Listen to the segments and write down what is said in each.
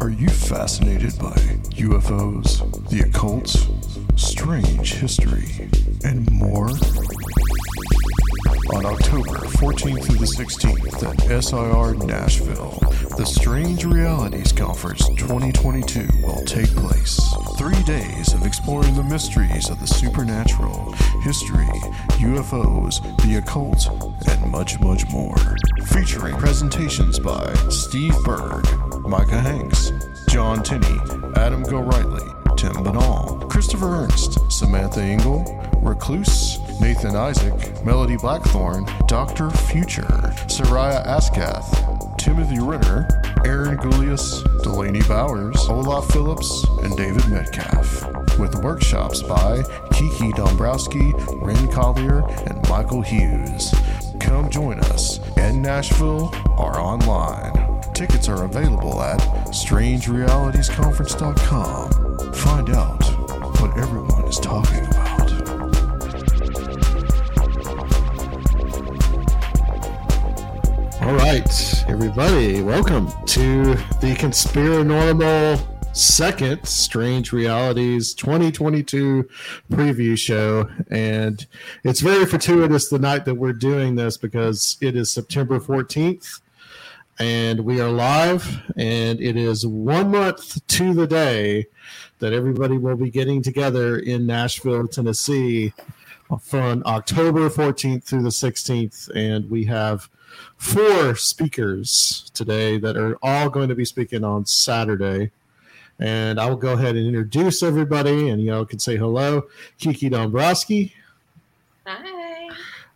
Are you fascinated by UFOs, the occult, strange history, and more? On October 14th through the 16th at SIR Nashville, the Strange Realities Conference 2022 will take place. Three days of exploring the mysteries of the supernatural, history, UFOs, the occult, and much, much more. Featuring presentations by Steve Berg, Micah Hanks, John Tinney, Adam Gorightly, Tim Binnall, Christopher Ernst, Samantha Engel, Recluse, Nathan Isaac, Melody Blackthorn, Dr. Future, Soraya Askath, Timothy Renner, Aaron Gulyas, Delaney Bowers, Olaf Phillips, and David Metcalf. With workshops by Kiki Dombrowski, Ren Collier, and Michael Hughes. Come join us in Nashville or online. Tickets are available at strangerealitiesconference.com. Find out what everyone is talking about. All right, everybody, welcome to the Conspiranormal second Strange Realities 2022 preview show. And it's very fortuitous the night that we're doing this because it is September 14th and we are live, and it is one month to the day that everybody will be getting together in Nashville, Tennessee from October 14th through the 16th. And we have four speakers today that are all going to be speaking on Saturday. And I will go ahead and introduce everybody, and y'all can say hello. Kiki Dombrowski. Hi.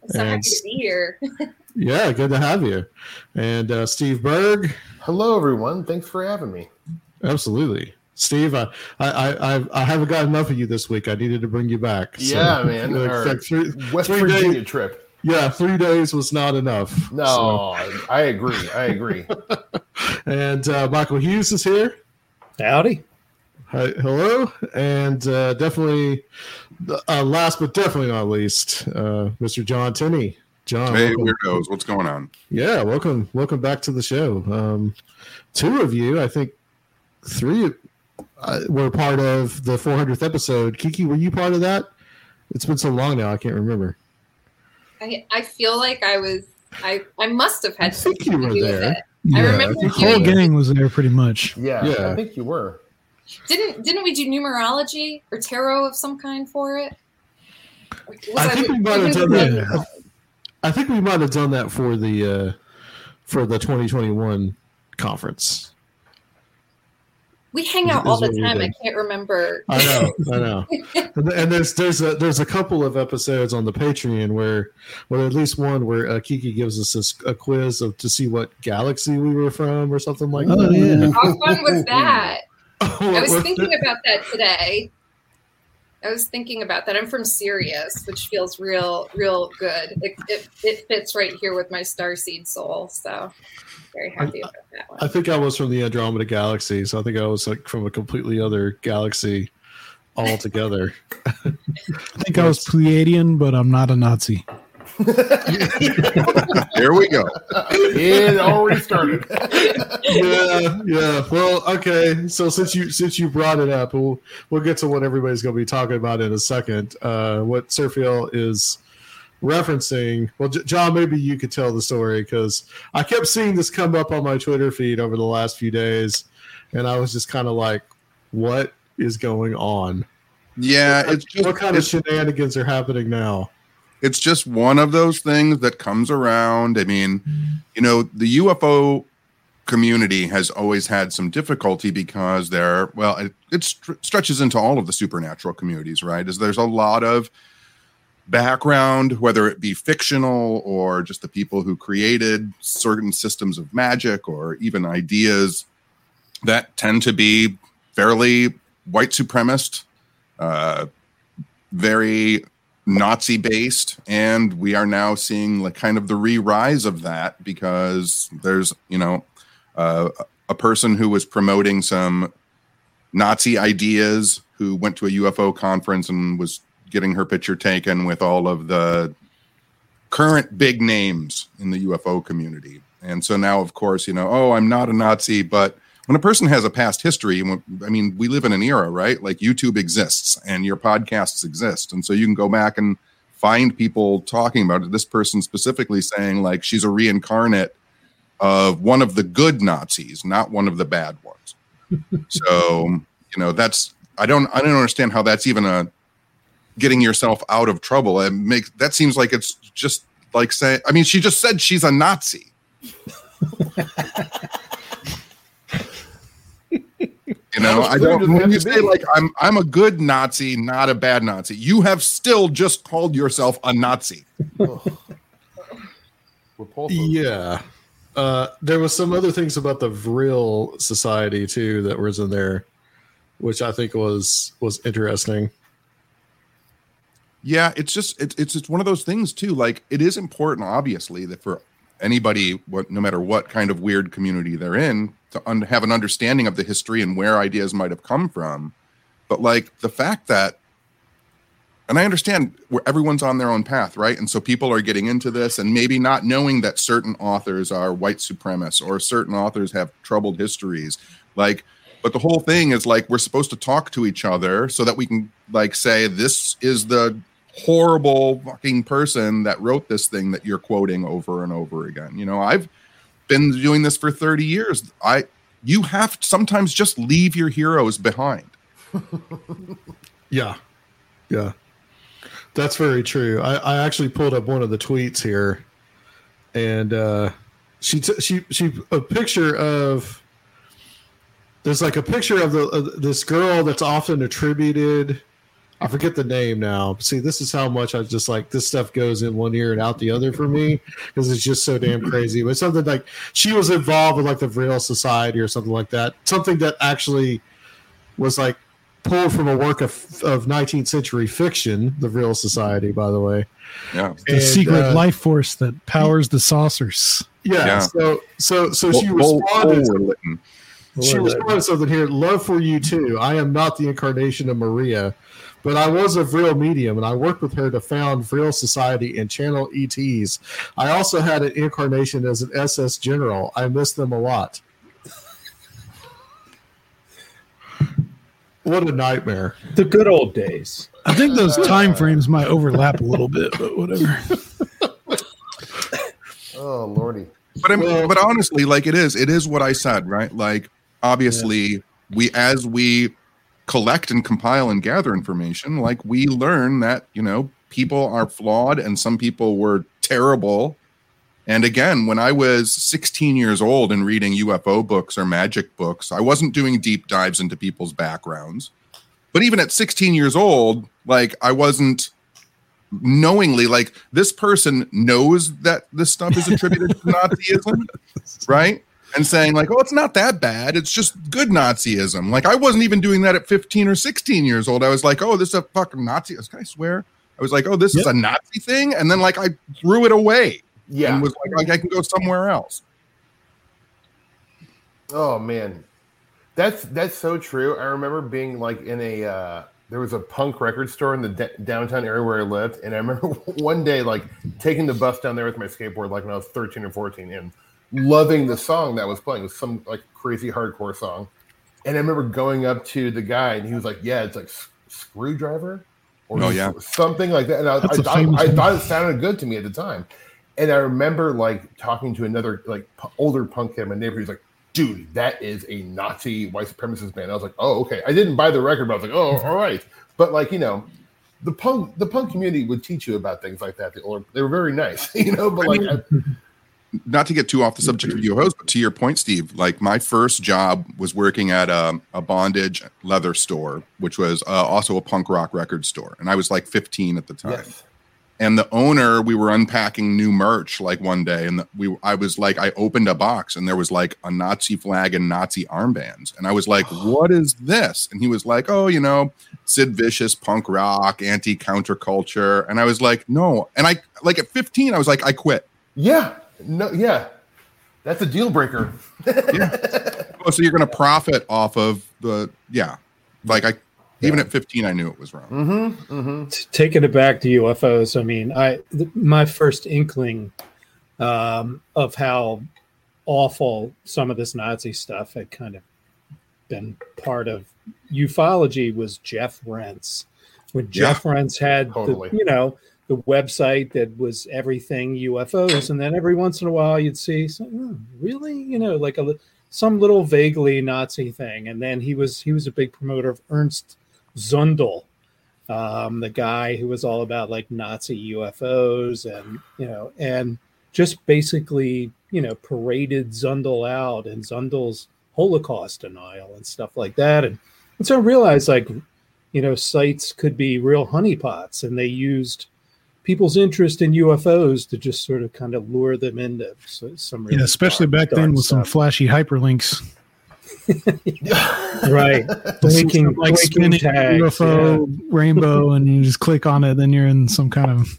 I'm so happy to be here. yeah, good to have you. And uh, Steve Berg. Hello, everyone. Thanks for having me. Absolutely. Steve, I, I, I, I haven't got enough of you this week. I needed to bring you back. So, yeah, man. Like, three, West three Virginia days, trip. Yeah, three days was not enough. No, so. I agree. I agree. and uh, Michael Hughes is here. Howdy. Hi, hello. And uh, definitely, uh, last but definitely not least, uh, Mr. John Tinney. John. Hey, welcome. weirdos. What's going on? Yeah, welcome. Welcome back to the show. Um, two of you, I think three uh, were part of the 400th episode. Kiki, were you part of that? It's been so long now, I can't remember. I, I feel like I was I I must have had I think you were there. Yeah, I remember the whole gang was there pretty much. Yeah, Yeah. I think you were. Didn't didn't we do numerology or tarot of some kind for it? Was I think we might have done that. I think we might have done that for the uh, for the 2021 conference. We hang out all the time. I can't remember. I know, I know. And, and there's there's a there's a couple of episodes on the Patreon where, well, at least one where uh, Kiki gives us a quiz of to see what galaxy we were from or something like Oh, that. yeah. How fun was that? I was thinking about that today. I was thinking about that. I'm from Sirius, which feels real, real good. It, it, it fits right here with my starseed soul. So very happy about that one. I think I was from the Andromeda Galaxy, so I think I was like from a completely other galaxy altogether. I think I was Pleiadian, but I'm not a Nazi. Here we go. It already started. yeah, yeah. Well, okay. So since you since you brought it up, we'll we'll get to what everybody's going to be talking about in a second. Uh, what Surfiel is referencing. Well, J- John, maybe you could tell the story because I kept seeing this come up on my Twitter feed over the last few days. and I was just kind of like, "What is going on? Yeah, what, it's just what kind of shenanigans are happening now?" it's just one of those things that comes around. I mean, you know, the UFO community has always had some difficulty because there, well, it, it str- stretches into all of the supernatural communities, right? Is there's a lot of background, whether it be fictional or just the people who created certain systems of magic or even ideas that tend to be fairly white supremacist, uh, very Nazi based, and we are now seeing like kind of the re-rise of that because there's you know uh, a person who was promoting some Nazi ideas who went to a UFO conference and was getting her picture taken with all of the current big names in the UFO community. And so now, of course, you know, oh, I'm not a Nazi, but when a person has a past history, I mean, we live in an era, right? Like YouTube exists and your podcasts exist. And so you can go back and find people talking about it. This person specifically saying, like, she's a reincarnate of one of the good Nazis, not one of the bad ones. so, you know, that's, I don't, I don't understand how that's even a, getting yourself out of trouble. and makes, that seems like it's just like saying, I mean, she just said she's a Nazi. You know, I don't. When you say like I'm, I'm a good Nazi, not a bad Nazi. You have still just called yourself a Nazi. yeah, uh, there was some other things about the Vril Society too that was in there, which I think was was interesting. Yeah, it's just it's it's it's one of those things too. Like it is important, obviously, that for anybody, what no matter what kind of weird community they're in, to un- have an understanding of the history and where ideas might have come from. But like the fact that, and I understand where everyone's on their own path, right? And so people are getting into this and maybe not knowing that certain authors are white supremacists or certain authors have troubled histories. Like, but the whole thing is like we're supposed to talk to each other so that we can like say this is the horrible fucking person that wrote this thing that you're quoting over and over again. You know, I've been doing this for 30 years. I you have to sometimes just leave your heroes behind. yeah. Yeah. That's very true. I, I actually pulled up one of the tweets here and uh she t- she she a picture of there's like a picture of the of this girl that's often attributed I forget the name now. See, this is how much I just like this stuff goes in one ear and out the other for me because it's just so damn crazy. But something like she was involved with like the Vril Society or something like that. Something that actually was like pulled from a work of, of 19th century fiction, the Vril Society, by the way. Yeah. The and, secret uh, life force that powers the saucers. Yeah. yeah. So so so she responded. She responded to something here. Love for you too. I am not the incarnation of Maria but I was a Vril medium and I worked with her to found Vril Society and channel ETs. I also had an incarnation as an SS general. I miss them a lot. What a nightmare. The good old days. I think those time frames might overlap a little bit, but whatever. oh lordy. But I mean, but honestly, like it is, it is what I said, right? Like obviously yeah. we as we collect and compile and gather information like we learn that you know people are flawed and some people were terrible. And again when i was 16 years old and reading ufo books or magic books i wasn't doing deep dives into people's backgrounds. But even at 16 years old like i wasn't knowingly like this person knows that this stuff is attributed to nazism right and saying like, "Oh, it's not that bad. It's just good Nazism." Like I wasn't even doing that at 15 or 16 years old. I was like, "Oh, this is a fucking Nazi." Can I swear? I was like, "Oh, this yep. is a Nazi thing," and then like I threw it away. Yeah, and was like, like I can go somewhere else. Oh man, that's that's so true. I remember being like in a uh, there was a punk record store in the d- downtown area where I lived, and I remember one day like taking the bus down there with my skateboard, like when I was 13 or 14, and loving the song that was playing. It was some like crazy hardcore song. And I remember going up to the guy and he was like, Yeah, it's like screwdriver or oh, yeah. something like that. And I, I, I, I thought it sounded good to me at the time. And I remember like talking to another like p- older punk kid in my neighborhood. He's like, dude, that is a Nazi white supremacist band. I was like, oh, okay. I didn't buy the record, but I was like, oh, all right. But like, you know, the punk the punk community would teach you about things like that. They were, they were very nice, you know. But like, I, not to get too off the subject of UFOs, but to your point, Steve, like my first job was working at a, a bondage leather store, which was uh, also a punk rock record store, and I was like 15 at the time. yes. And the owner, we were unpacking new merch like one day, and we, I was like, I opened a box, and there was like a Nazi flag and Nazi armbands, and I was like, "What is this?" And he was like, "Oh, you know, Sid Vicious, punk rock, anti counterculture," and I was like, "No," and I like at 15, I was like, "I quit." Yeah. No, yeah. That's a deal breaker. Oh, so you're going to profit off of the yeah, like I even at 15, I knew it was wrong. Mm-hmm. Mm-hmm. Taking it back to UFOs, I mean, I th- my first inkling um, of how awful some of this Nazi stuff had kind of been part of ufology was Jeff Rense. When Jeff Rense had totally. the, you know, the website that was everything UFOs, and then every once in a while you'd see, "Oh, really, you know, like a some little vaguely Nazi thing, and then he was he was a big promoter of Ernst Zundel, um, the guy who was all about like Nazi UFOs and you know and just basically you know paraded Zundel out and Zundel's Holocaust denial and stuff like that. And, and so I realized like you know sites could be real honeypots and they used people's interest in UFOs to just sort of kind of lure them into some really Yeah, especially dark- back then dark with some flashy hyperlinks. right blinking like blinking spinning tags, UFO rainbow, and you just click on it, then you're in some kind of He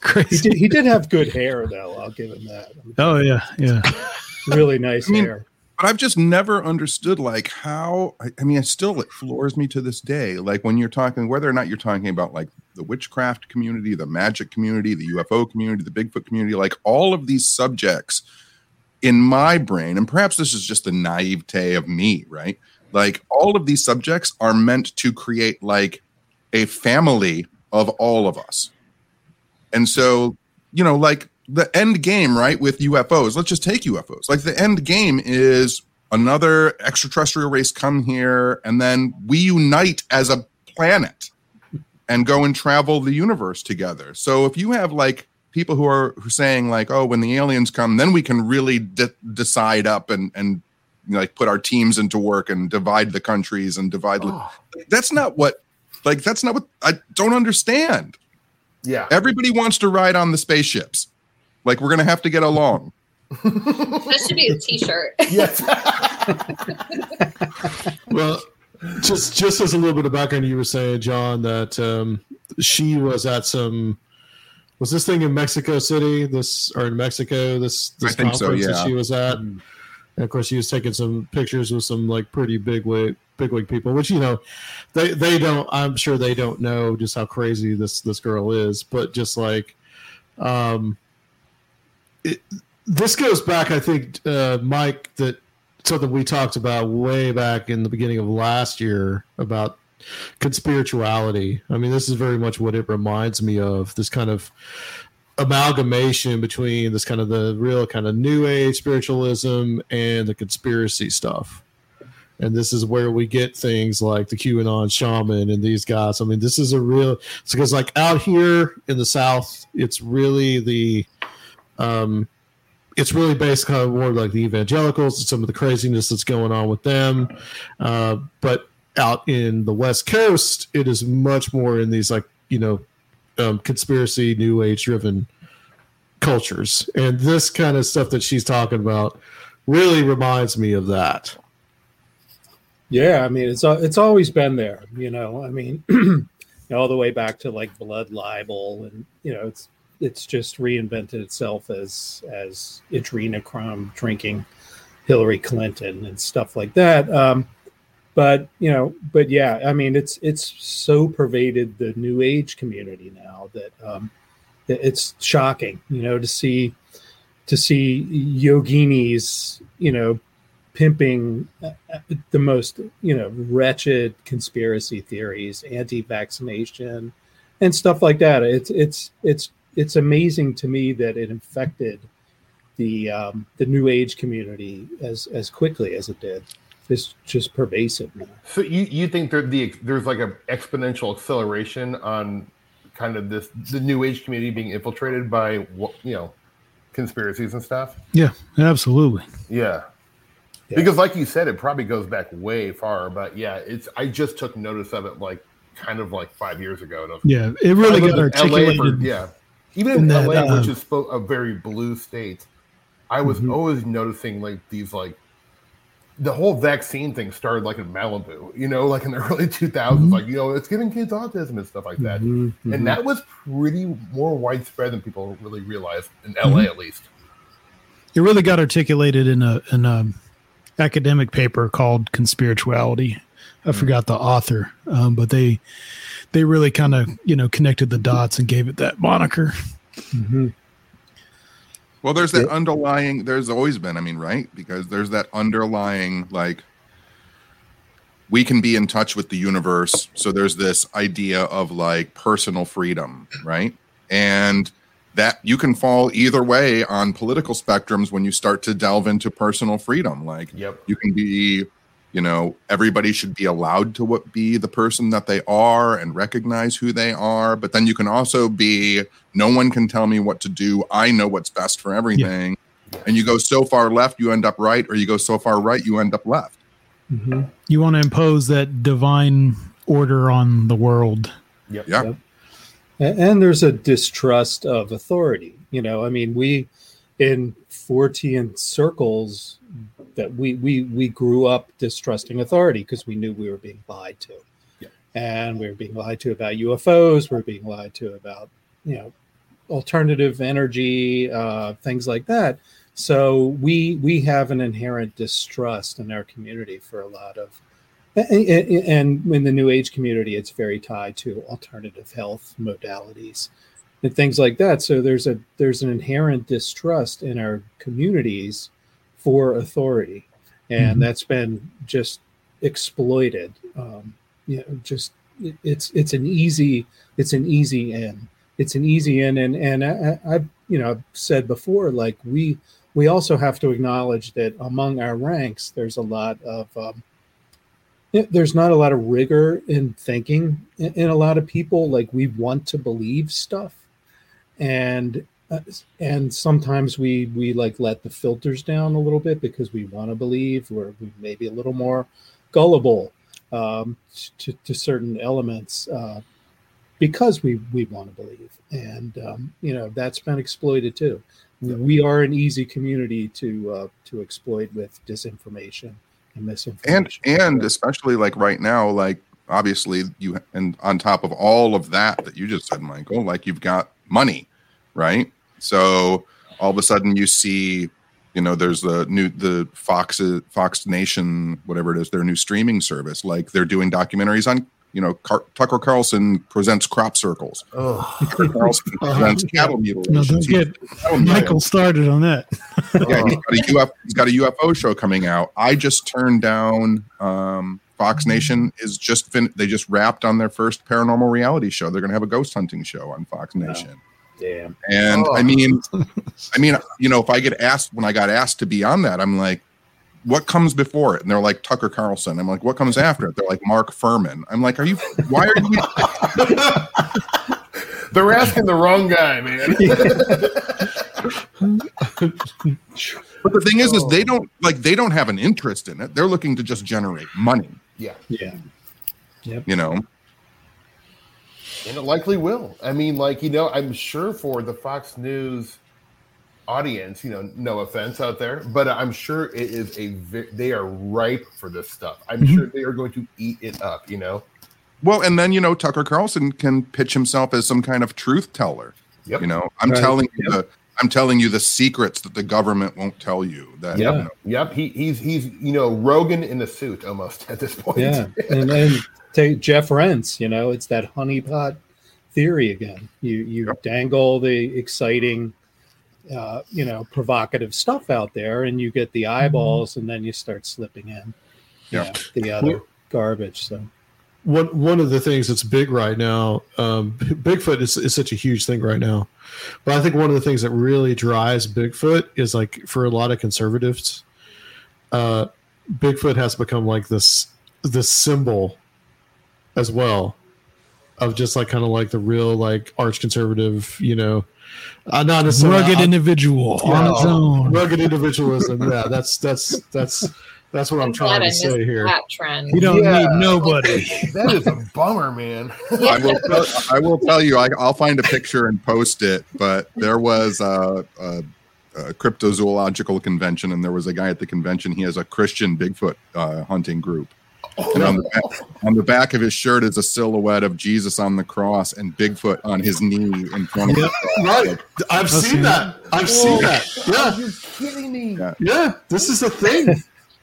crazy. did, he did have good hair, though. I'll give him that. Oh yeah, yeah. Really nice I mean, hair. But I've just never understood like how I, I mean, it still it floors me to this day. Like when you're talking, whether or not you're talking about like the witchcraft community, the magic community, the UFO community, the Bigfoot community, like all of these subjects in my brain, and perhaps this is just the naivete of me, right? Like all of these subjects are meant to create like a family of all of us. And so, you know, like the end game, right, with UFOs, let's just take UFOs. Like the end game is another extraterrestrial race come here and then we unite as a planet and go and travel the universe together. So if you have like people who are who are saying like, oh, when the aliens come, then we can really de- decide up and and you know, like put our teams into work and divide the countries and divide. Oh, That's not what. Like that's not what I don't understand. yeah. Everybody wants to ride on the spaceships. Like we're gonna have to get along. That should be a T-shirt. Yes. Well, just just as a little bit of background, you were saying, John, that um, she was at some. Was this thing in Mexico City? This or in Mexico? This this think so, conference that she was at. And of course, she was taking some pictures with some like pretty big wig, big wig people, which you know, they they don't. I'm sure they don't know just how crazy this this girl is, but just like, um, it, this goes back. I think, uh, Mike, that something we talked about way back in the beginning of last year about conspirituality. I mean, this is very much what it reminds me of. This kind of amalgamation between this kind of the real kind of new age spiritualism and the conspiracy stuff. And this is where we get things like the QAnon shaman and these guys. I mean, this is a real it's because like out here in the South, it's really the um it's really based kind of more like the evangelicals and some of the craziness that's going on with them. Uh, but out in the West Coast, it is much more in these like you know um, conspiracy, new age driven cultures, and this kind of stuff that she's talking about really reminds me of that. Yeah, I mean, it's it's always been there. You know, I mean, all the way back to like blood libel, and you know, it's it's just reinvented itself as as adrenochrome drinking Hillary Clinton and stuff like that. Um, but you know, but yeah, I mean, it's it's so pervaded the new age community now that um, it's shocking. You know, to see to see yoginis, you know, pimping uh, uh, the most you know wretched conspiracy theories, anti-vaccination, and stuff like that. It's it's it's it's amazing to me that it infected the um, the new age community as as quickly as it did. It's just pervasive now. So you you think there the there's like an exponential acceleration on kind of this the new age community being infiltrated by what you know conspiracies and stuff? Yeah, absolutely. Yeah. Yeah. Because like you said, it probably goes back way far, but yeah, it's I just took notice of it like kind of like five years ago. And was- Yeah, it really got in LA for- articulated. yeah, even in in that, LA, which uh, is a very blue state, I was Mhm. always noticing like these like the whole vaccine thing started like in Malibu, you know, like in the early 2000s, Mhm. like you know, it's giving kids autism and stuff like that, Mhm, mhm. and that was pretty more widespread than people really realized in LA Mhm. at least. It really got articulated in a in a academic paper called "Conspirituality." I forgot the author, um, but they they really kind of you know connected the dots and gave it that moniker. Mhm. Well, there's that underlying. There's always been. I mean, right? Because there's that underlying like we can be in touch with the universe. So there's this idea of like personal freedom, right? And that you can fall either way on political spectrums when you start to delve into personal freedom. Like Yep. you can be you know everybody should be allowed to what be the person that they are and recognize who they are but then you can also be no one can tell me what to do i know what's best for everything and you go so far left you end up right or you go so far right you end up left Mhm. You want to impose that divine order on the world. Yep. yeah Yep. And there's a distrust of authority you know i mean we in fortean circles that we we we grew up distrusting authority because we knew we were being lied to. Yeah. and we were being lied to about ufos we are being lied to about you know alternative energy uh, things like that. So we we have an inherent distrust in our community for a lot of a- a- and in the new age community it's very tied to alternative health modalities and things like that. So there's a there's an inherent distrust in our communities for authority. And Mhm. that's been just exploited. Um you know just it- it's it's an easy it's an easy in. It's an easy in. And and I, I i've you know I've said before like we we also have to acknowledge that among our ranks there's a lot of um, there's not a lot of rigor in thinking in, in a lot of people. Like we want to believe stuff. And uh, and sometimes we we like let the filters down a little bit because we want to believe or we're we maybe a little more gullible um, to, to certain elements uh, because we we want to believe. And um, you know that's been exploited too. We are an easy community to uh, to exploit with disinformation and misinformation. And and especially like right now like obviously you and on top of all of that that you just said michael like you've got money right so all of a sudden you see you know there's the new the fox fox nation whatever it is their new streaming service like they're doing documentaries on you know Car- tucker carlson presents crop circles Oh, tucker carlson presents cattle No, mutilations don't get Cattle. Michael started on that. yeah, he's got, a UFO, he's got a UFO show coming out. I just turned down um, Fox Nation is just fin- they just wrapped on their first paranormal reality show. They're going to have a ghost hunting show on Fox Nation. Damn And I Oh. mean, I mean, you know, if I get asked when I got asked to be on that, I'm like, what comes before it? And they're like Tucker Carlson. I'm like, what comes after it? They're like Mark Fuhrman. I'm like, are you? Why are you? they're asking the wrong guy, man. But the thing is, is they don't like they don't have an interest in it. They're looking to just generate money. yeah, yeah Yep. You know, and it likely will. I mean, like you know, I'm sure for the Fox News audience, you know, no offense out there, but I'm sure it is a ve- they are ripe for this stuff. I'm Mhm. sure they are going to eat it up. You know. Well, and then you know Tucker Carlson can pitch himself as some kind of truth teller. Yep. You know, I'm Right. telling you the I'm telling you the secrets that the government won't tell you. That Yep. you know, Yep. He, he's he's you know Rogan in the suit almost at this point. yeah and then take jeff rense you know it's that honeypot theory again you you dangle the exciting uh, you know provocative stuff out there and you get the eyeballs and then you start slipping in you know, the other garbage so one one of the things that's big right now, um, Bigfoot is, is such a huge thing right now. But I think one of the things that really drives Bigfoot is like for a lot of conservatives, uh, Bigfoot has become like this this symbol as well of just like kind of like the real like arch conservative, you know, uh, not necessarily rugged individual on its own. rugged individualism. Yeah, that's that's that's that's what I'm, glad trying to missed say here. That trend. You don't Yeah. need nobody. That is a bummer, man. I will. Tell, I will tell you. I, I'll find a picture and post it. But there was a, a, a cryptozoological convention, and there was a guy at the convention. He has a Christian Bigfoot uh, hunting group, and on the back, on the back of his shirt is a silhouette of Jesus on the cross and Bigfoot on his knee in front of. Yeah, right. I've seen seen that. I've seen that. Yeah, You're kidding me. Yeah. yeah. This is a thing.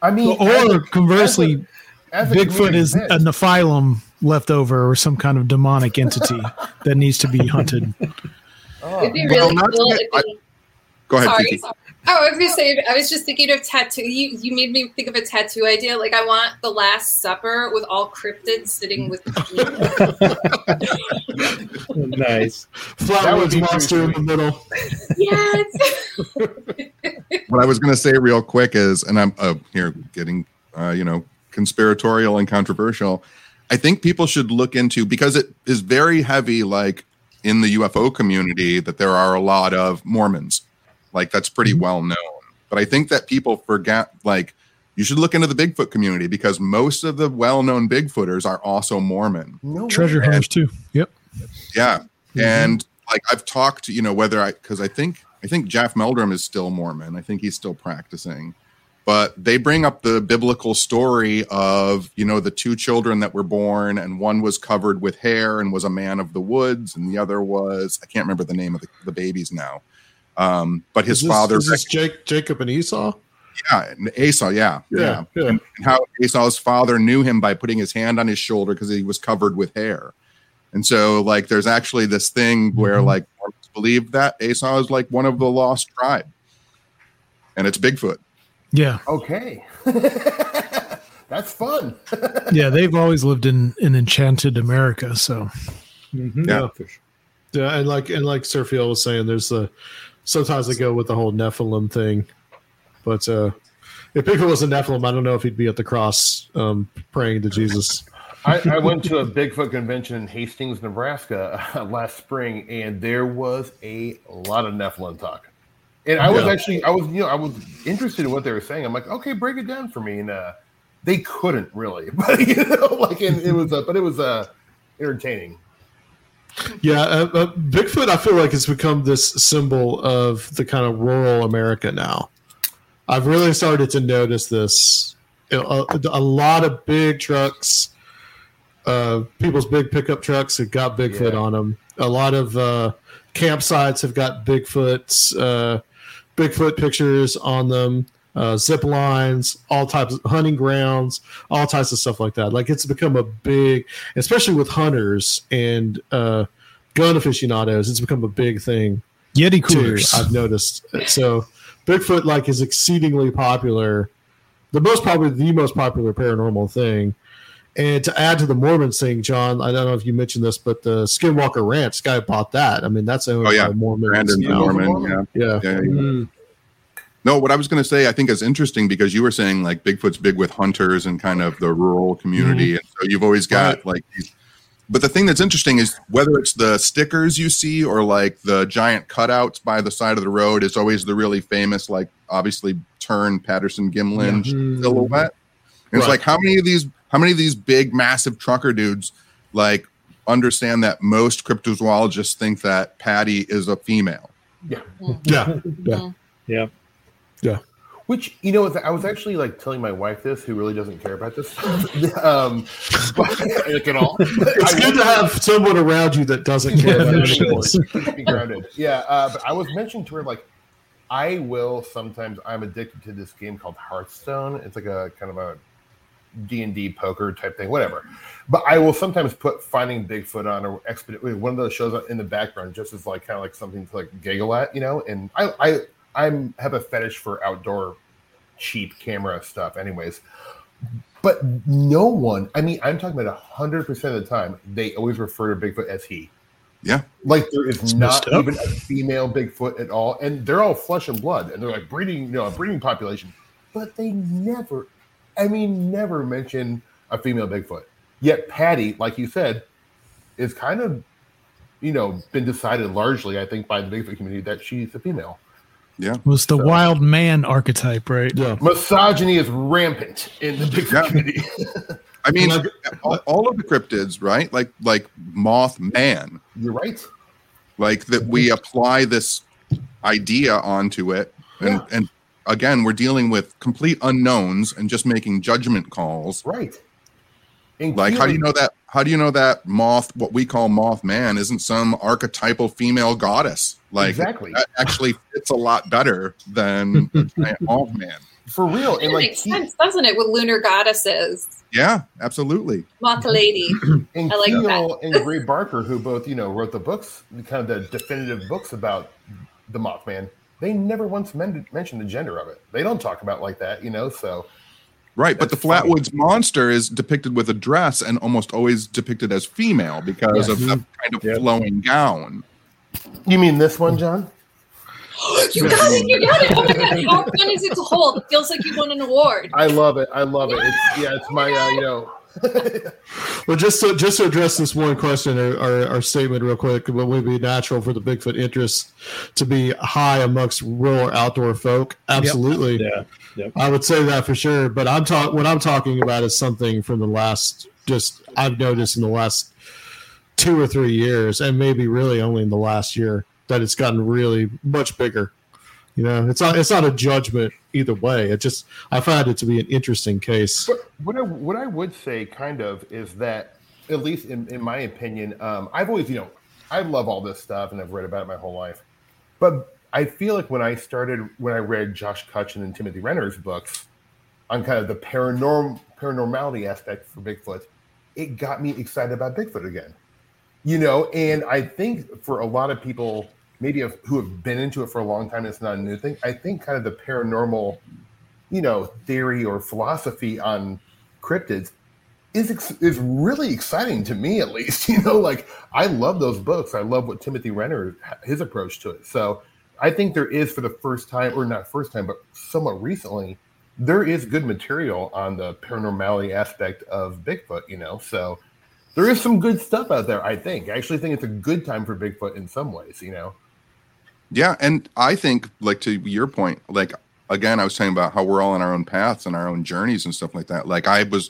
I mean, Or conversely, as a Bigfoot comedic is bit, a Nephilim leftover or some kind of demonic entity that needs to be hunted. oh, It'd be Well, really not cool get- I- Go ahead, Sorry. Kiki. Oh, I was gonna say, I was just thinking of tattoo. You you made me think of a tattoo idea. Like I want the Last Supper with all cryptids sitting with. nice. Flatwoods That monster in the middle. yes. what I was going to say real quick is, and I'm uh, here getting, uh, you know, conspiratorial and controversial. I think people should look into because it is very heavy, like in the UFO community, that there are a lot of Mormons. Like that's pretty mm-hmm. well known. But I think that people forget, like, you should look into the Bigfoot community because most of the well-known Bigfooters are also Mormon. no Treasure way. hunters too. Yep. Yeah, mm-hmm. and like I've talked, you know, whether I because I think I think Jeff Meldrum is still Mormon. I think he's still practicing, but they bring up the biblical story of you know the two children that were born, and one was covered with hair and was a man of the woods, and the other was I can't remember the name of the, the babies now. Um, but his Is this- father, is this Jake, Jacob and Esau. yeah, Esau, yeah, yeah, Yeah, yeah. And how Esau's father knew him by putting his hand on his shoulder because he was covered with hair. And so, like, there's actually this thing where, Mm-hmm. like, Mormons believe that Esau is like one of the lost tribe, and it's Bigfoot. Yeah. Okay. That's fun. Yeah. They've always lived in, in enchanted America. So Mhm. Yeah. For. Yeah, and like and like Sir Field was saying, there's the sometimes they go with the whole Nephilim thing, but uh if Bigfoot was a Nephilim, I don't know if he'd be at the cross um, praying to Jesus. I, I went to a Bigfoot convention in Hastings, Nebraska uh, last spring, and there was a lot of Nephilim talk. And I was Yeah. actually, I was, you know, I was interested in what they were saying. I'm like, okay, break it down for me. And uh, they couldn't really, but you know, like, and it was, uh, but it was uh, entertaining. Yeah, uh, uh, Bigfoot, I feel like has become this symbol of the kind of rural America now. I've really started to notice this. A, a, a lot of big trucks, uh, people's big pickup trucks have got Bigfoot Yeah. on them. A lot of uh, campsites have got Bigfoot's uh, Bigfoot pictures on them. Uh, zip lines, all types of hunting grounds, all types of stuff like that. Like it's become a big, especially with hunters and uh, gun aficionados. It's become a big thing Yeti too. I've noticed. So Bigfoot like is exceedingly popular, the most probably the most popular paranormal thing. And to add to the Mormons thing, John, I don't know if you mentioned this, but the Skinwalker Ranch guy bought that. I mean, that's owned Oh, yeah. by Mormons. Brandon now. Norman, yeah. Yeah. Yeah, yeah. Mm. No, what I was going to say, I think is interesting because you were saying like Bigfoot's big with hunters and kind of the rural community, mm-hmm. and so you've always got Right. like these. But the thing that's interesting is whether it's the stickers you see or like the giant cutouts by the side of the road is always the really famous, like obviously turn Patterson Gimlin Mhm. silhouette. And it's like how many of these, how many of these big, massive trucker dudes like understand that most cryptozoologists think that Patty is a female. Yeah. Mm-hmm. Yeah. Mm-hmm. Yeah. Which you know, I was actually like telling my wife this, who really doesn't care about this, um, but, like at all. It's I good to have someone around you that doesn't care Yeah, sure. be grounded. Yeah, uh, but I was mentioning to her like I will sometimes. I'm addicted to this game called Hearthstone. It's like a kind of a D and D poker type thing, whatever. But I will sometimes put Finding Bigfoot on or Expedite one of those shows in the background, just as like kind of like something to like giggle at, you know. And I I I'm have a fetish for outdoor cheap camera stuff, anyways. but no one. I mean, I'm talking about hundred percent of the time. They always refer to Bigfoot as he. Yeah. Like there is It's not even a female Bigfoot at all, and they're all flesh and blood, and they're like breeding, you know, a breeding population. But they never, I mean, never mention a female Bigfoot. Yet Patty, like you said, is kind of, you know, been decided largely, I think, by the Bigfoot community that she's a female. Yeah. It was the wild man archetype, right? Yeah. Misogyny is rampant in the Bigfoot Yeah. community. I mean, all, all of the cryptids, right? Like like Mothman, You're right. like that we apply this idea onto it, and Yeah. and again, we're dealing with complete unknowns and just making judgment calls. Right. And Like, how do you know that? How do you know that moth, what we call Mothman, isn't some archetypal female goddess? Like, Exactly. that actually fits a lot better than a giant Mothman. For real. It And like makes Ke- sense, doesn't it? With lunar goddesses, Yeah, absolutely. Moth Lady. and I like Keel and Gray Barker, who both, you know, wrote the books, kind of the definitive books about the Mothman, they never once men- mentioned the gender of it. They don't talk about it like that, you know. So Right, but the That's funny. Flatwoods monster is depicted with a dress and almost always depicted as female because Yeah. of the kind of Yeah. flowing gown. you mean this one, John? You got it! You got it! Oh my god! How fun is it to hold? It feels like you won an award. I love it. I love it. It's yeah, it's my uh, you know. Well, just to just to address this one question or, or, or statement real quick, would would be natural for the Bigfoot interest to be high amongst rural outdoor folk? Absolutely, Yeah. Yep. I would say that for sure. But I'm talking what I'm talking about is something from the last just I've noticed in the last two or three years, and maybe really only in the last year that it's gotten really much bigger. You know, it's not it's not a judgment either way. It just I find it to be an interesting case. But what I what I would say, kind of, is that at least in, in my opinion, um, I've always you know I love all this stuff and I've read about it my whole life, but I feel like when I started when I read Josh Cutchin and Timothy Renner's books on kind of the paranorm paranormality aspect for Bigfoot, it got me excited about Bigfoot again. You know, and I think for a lot of people, maybe of- who have been into it for a long time, it's not a new thing. I think kind of the paranormal you know theory or philosophy on cryptids is is really exciting to me at least you know like i love those books. I love what timothy renner his approach to it. So i think there is for the first time or not first time but somewhat recently there is good material on the paranormality aspect of bigfoot you know? So there is some good stuff out there i think. I actually think it's a good time for bigfoot in some ways you know Yeah, and I think like to your point, like again, I was saying about how we're all on our own paths and our own journeys and stuff like that. Like I was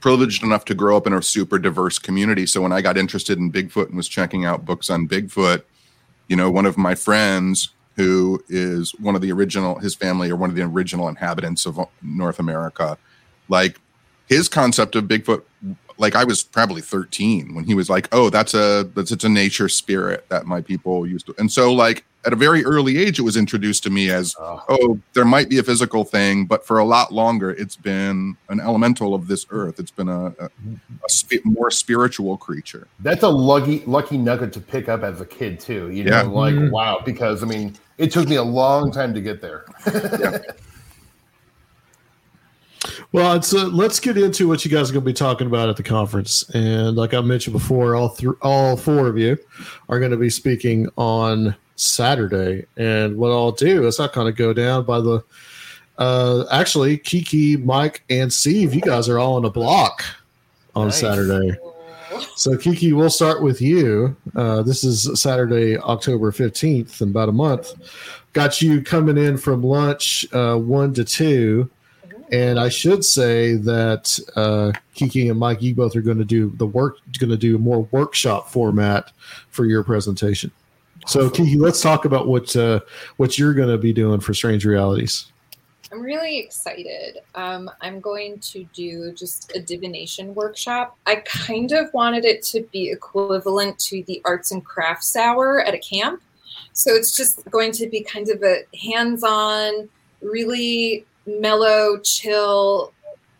privileged enough to grow up in a super diverse community. So when I got interested in Bigfoot and was checking out books on Bigfoot, you know, one of my friends who is one of the original, his family are one of the original inhabitants of North America, like his concept of Bigfoot, like I was probably 13 when he was like, "Oh, that's a that's it's a nature spirit that my people used to." And so, like at a very early age, it was introduced to me as, Oh. "Oh, there might be a physical thing," but for a lot longer, it's been an elemental of this earth. It's been a, a, a spi- more spiritual creature. That's a lucky lucky nugget to pick up as a kid too. You know, Yeah. like Mhm. wow, because I mean, it took me a long time to get there. Well, it's, uh, let's get into what you guys are going to be talking about at the conference. And like I mentioned before, all thr all four of you are going to be speaking on Saturday. And what I'll do is I'll kind of go down by the. Uh, actually, Kiki, Mike, and Steve, you guys are all on a block on Nice. Saturday. So, Kiki, we'll start with you. Uh, this is Saturday, October 15th, in about a month. Got you coming in from lunch uh, 1 to 2. And I should say that uh, Kiki and Mike, you both are going to do the work, going to do more workshop format for your presentation. So, Kiki, let's talk about what uh, what you're going to be doing for Strange Realities. I'm really excited. Um, I'm going to do just a divination workshop. I kind of wanted it to be equivalent to the arts and crafts hour at a camp. So it's just going to be kind of a hands on, really mellow, chill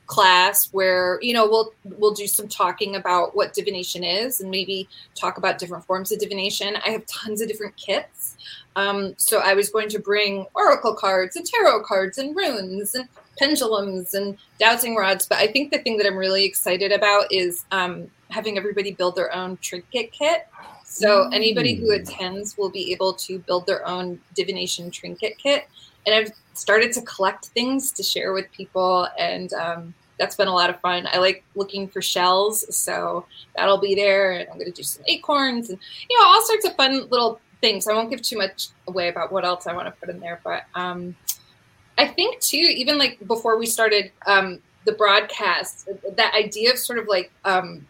class where you know we'll we'll do some talking about what divination is and maybe talk about different forms of divination i have tons of different kits um, so I was going to bring oracle cards and tarot cards and runes and pendulums and dowsing rods. But I think the thing that I'm really excited about is um, having everybody build their own trinket kit. So anybody who attends will be able to build their own divination trinket kit. And I've started to collect things to share with people, and um, that's been a lot of fun. I like looking for shells, so that'll be there. And I'm going to do some acorns and you know all sorts of fun little things. I won't give too much away about what else I want to put in there, but um, I think too, even like before we started um, the broadcast, that idea of sort of like um,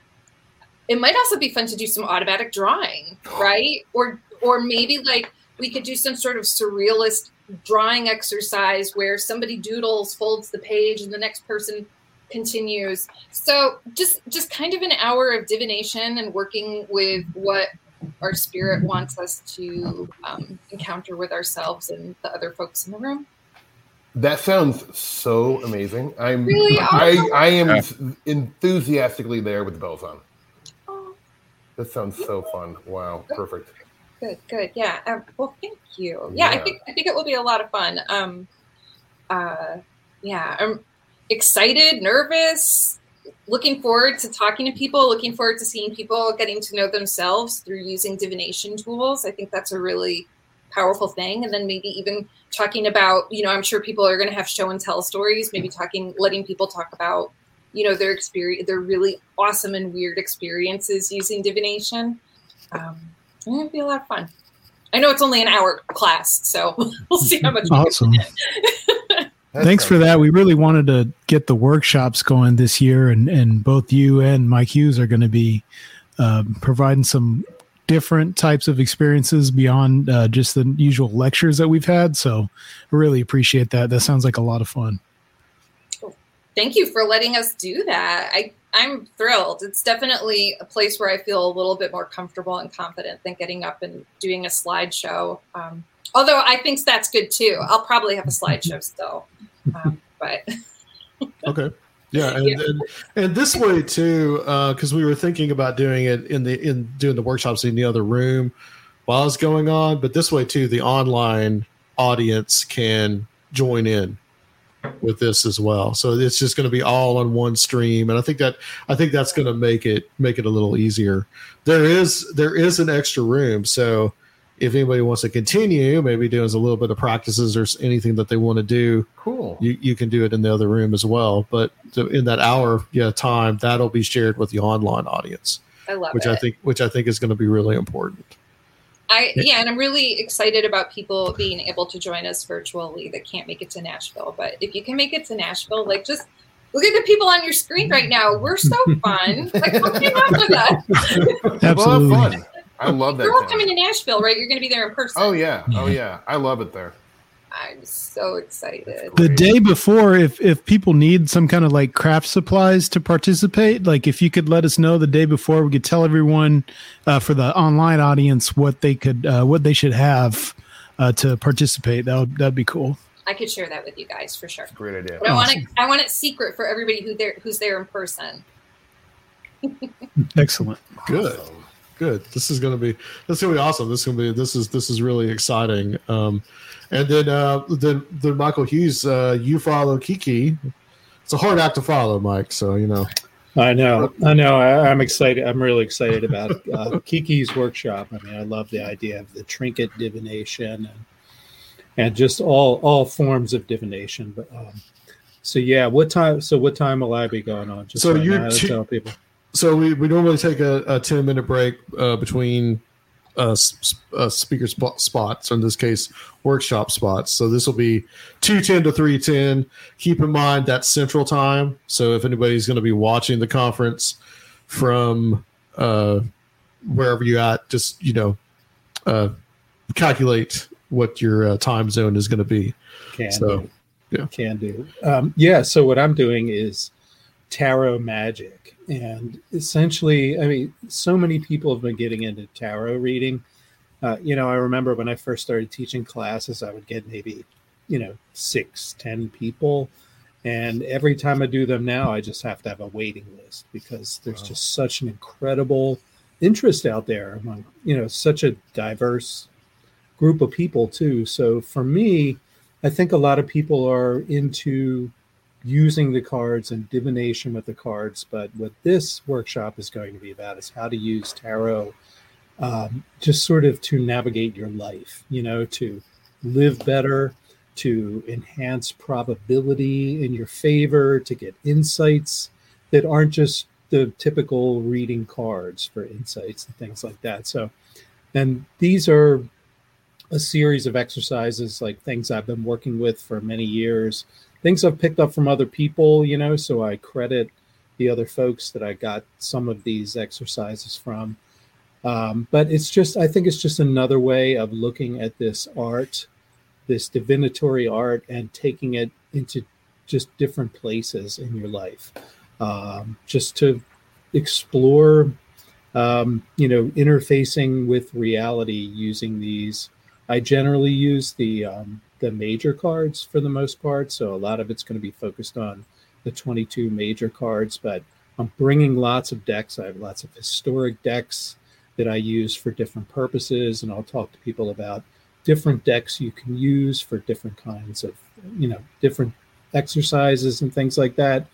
it might also be fun to do some automatic drawing, right? Or or maybe like we could do some sort of surrealist drawing exercise where somebody doodles, folds the page, and the next person continues. So just just kind of an hour of divination and working with what our spirit wants us to um, encounter with ourselves and the other folks in the room. That sounds so amazing. I'm Really I, awesome. I am enthusiastically there with the bells on. Oh, That sounds so fun. Wow, perfect. Good, good. Yeah. Um, well, thank you. Yeah, I think I think it will be a lot of fun. Um, uh, yeah, I'm excited, nervous, looking forward to talking to people, looking forward to seeing people getting to know themselves through using divination tools. I think that's a really powerful thing. And then maybe even talking about, you know, I'm sure people are going to have show and tell stories, maybe talking, letting people talk about, you know, their experience, their really awesome and weird experiences using divination. Um, it'd be a lot of fun. I know it's only an hour class, so we'll see how much. Awesome. fit Thanks for that. We really wanted to get the workshops going this year, and, and both you and Mike Hughes are going to be um, providing some different types of experiences beyond uh, just the usual lectures that we've had. So I really appreciate that. That sounds like a lot of fun. Thank you for letting us do that. I I'm thrilled. It's definitely a place where I feel a little bit more comfortable and confident than getting up and doing a slideshow. Um, although I think that's good too. I'll probably have a slideshow still, um, but Okay. Yeah, and, Yeah. and and this way too, because we were thinking about doing it in the in doing the workshops in the other room while it's going on, but this way too, the online audience can join in with this as well. So it's just going to be all on one stream, and I think that I think that's going to make it make it a little easier. There is there is an extra room, so if anybody wants to continue, maybe doing a little bit of practices or anything that they want to do, cool. you, you can do it in the other room as well. But in that hour yeah time, that'll be shared with the online audience, I love which it. I think which I think is going to be really important. I yeah, and I'm really excited about people being able to join us virtually that can't make it to Nashville. But if you can make it to Nashville, like just look at the people on your screen right now. We're so fun. Like come hang out with us. Absolutely. Well, have fun. I love that. You're all coming to Nashville, right? You're going to be there in person. Oh yeah, oh yeah. I love it there. I'm so excited. the day before if if people need some kind of like craft supplies to participate like if you could let us know the day before we could tell everyone uh, for the online audience what they could uh, what they should have uh, to participate that would that'd be cool I could share that with you guys for sure. Great idea. But I want it. I want it secret for everybody who there who's there in person. excellent Good, good. This is going to be this is going to be awesome. This is going to be this is this is really exciting. Um, and then uh, then then Michael Hughes, uh, you follow Kiki. It's a hard act to follow, Mike. So you know. I know, I know. I, I'm excited. I'm really excited about uh, Kiki's workshop. I mean, I love the idea of the trinket divination and and just all all forms of divination. But um, so yeah, what time? So what time will I be going on? Just So I you're how tell people. So we, we normally take a, a 10 minute break uh, between uh, uh, speaker spot, spots, or in this case, workshop spots. So this will be 210 to 310. Keep in mind that central time. So if anybody's going to be watching the conference from uh, wherever you're at, just, you know, uh, calculate what your uh, time zone is going to be. Can So, do. yeah. Can do. Um, yeah. So what I'm doing is tarot magic, and essentially, I mean, so many people have been getting into tarot reading. Uh, you know, I remember when I first started teaching classes, I would get maybe, you know, six, ten people. And every time I do them now, I just have to have a waiting list because there's Wow. just such an incredible interest out there among, you know, such a diverse group of people too. So for me, I think a lot of people are into using the cards and divination with the cards. But what this workshop is going to be about is how to use tarot um, just sort of to navigate your life, you know, to live better, to enhance probability in your favor, to get insights that aren't just the typical reading cards for insights and things like that. So, and these are a series of exercises, like things I've been working with for many years, things I've picked up from other people, you know, so I credit the other folks that I got some of these exercises from. Um, but it's just, I think it's just another way of looking at this art, this divinatory art, and taking it into just different places in your life, um, just to explore, um, you know, interfacing with reality using these. I generally use the um, the major cards for the most part, so a lot of it's going to be focused on the 22 major cards. But I'm bringing lots of decks. I have lots of historic decks that I use for different purposes, and I'll talk to people about different decks you can use for different kinds of, you know, different exercises and things like that.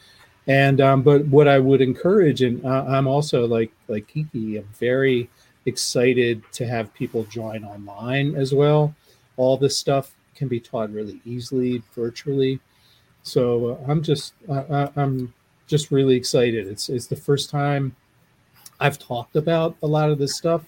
And um, but what I would encourage, and uh, I'm also like like Kiki, I'm very excited to have people join online as well. All this stuff can be taught really easily virtually. So uh, I'm just uh, I'm just really excited. It's it's the first time I've talked about a lot of this stuff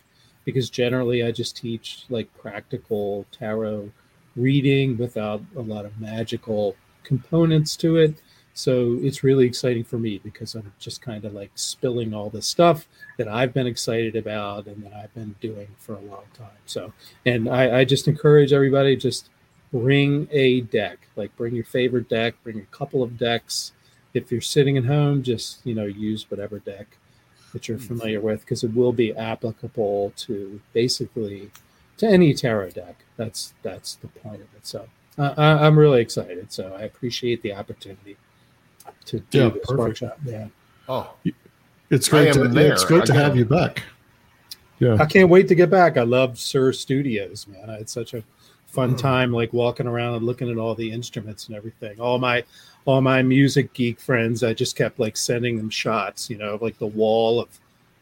because generally I just teach like practical tarot reading without a lot of magical components to it. So it's really exciting for me because I'm just kind of like spilling all the stuff that I've been excited about and that I've been doing for a long time. So, and I, I just encourage everybody just bring a deck, like bring your favorite deck, bring a couple of decks. If you're sitting at home, just, you know, use whatever deck that you're familiar with because it will be applicable to basically to any tarot deck. That's that's the point of it. So uh, I, I'm really excited. So I appreciate the opportunity to do Yeah, this perfect. workshop. Yeah, Oh, It's great to there it's great to again. have you back. Yeah. I can't wait to get back. I love Sir Studios, man. It's such a fun time, like walking around and looking at all the instruments and everything. All my all my music geek friends, I just kept like sending them shots, you know, of, like the wall of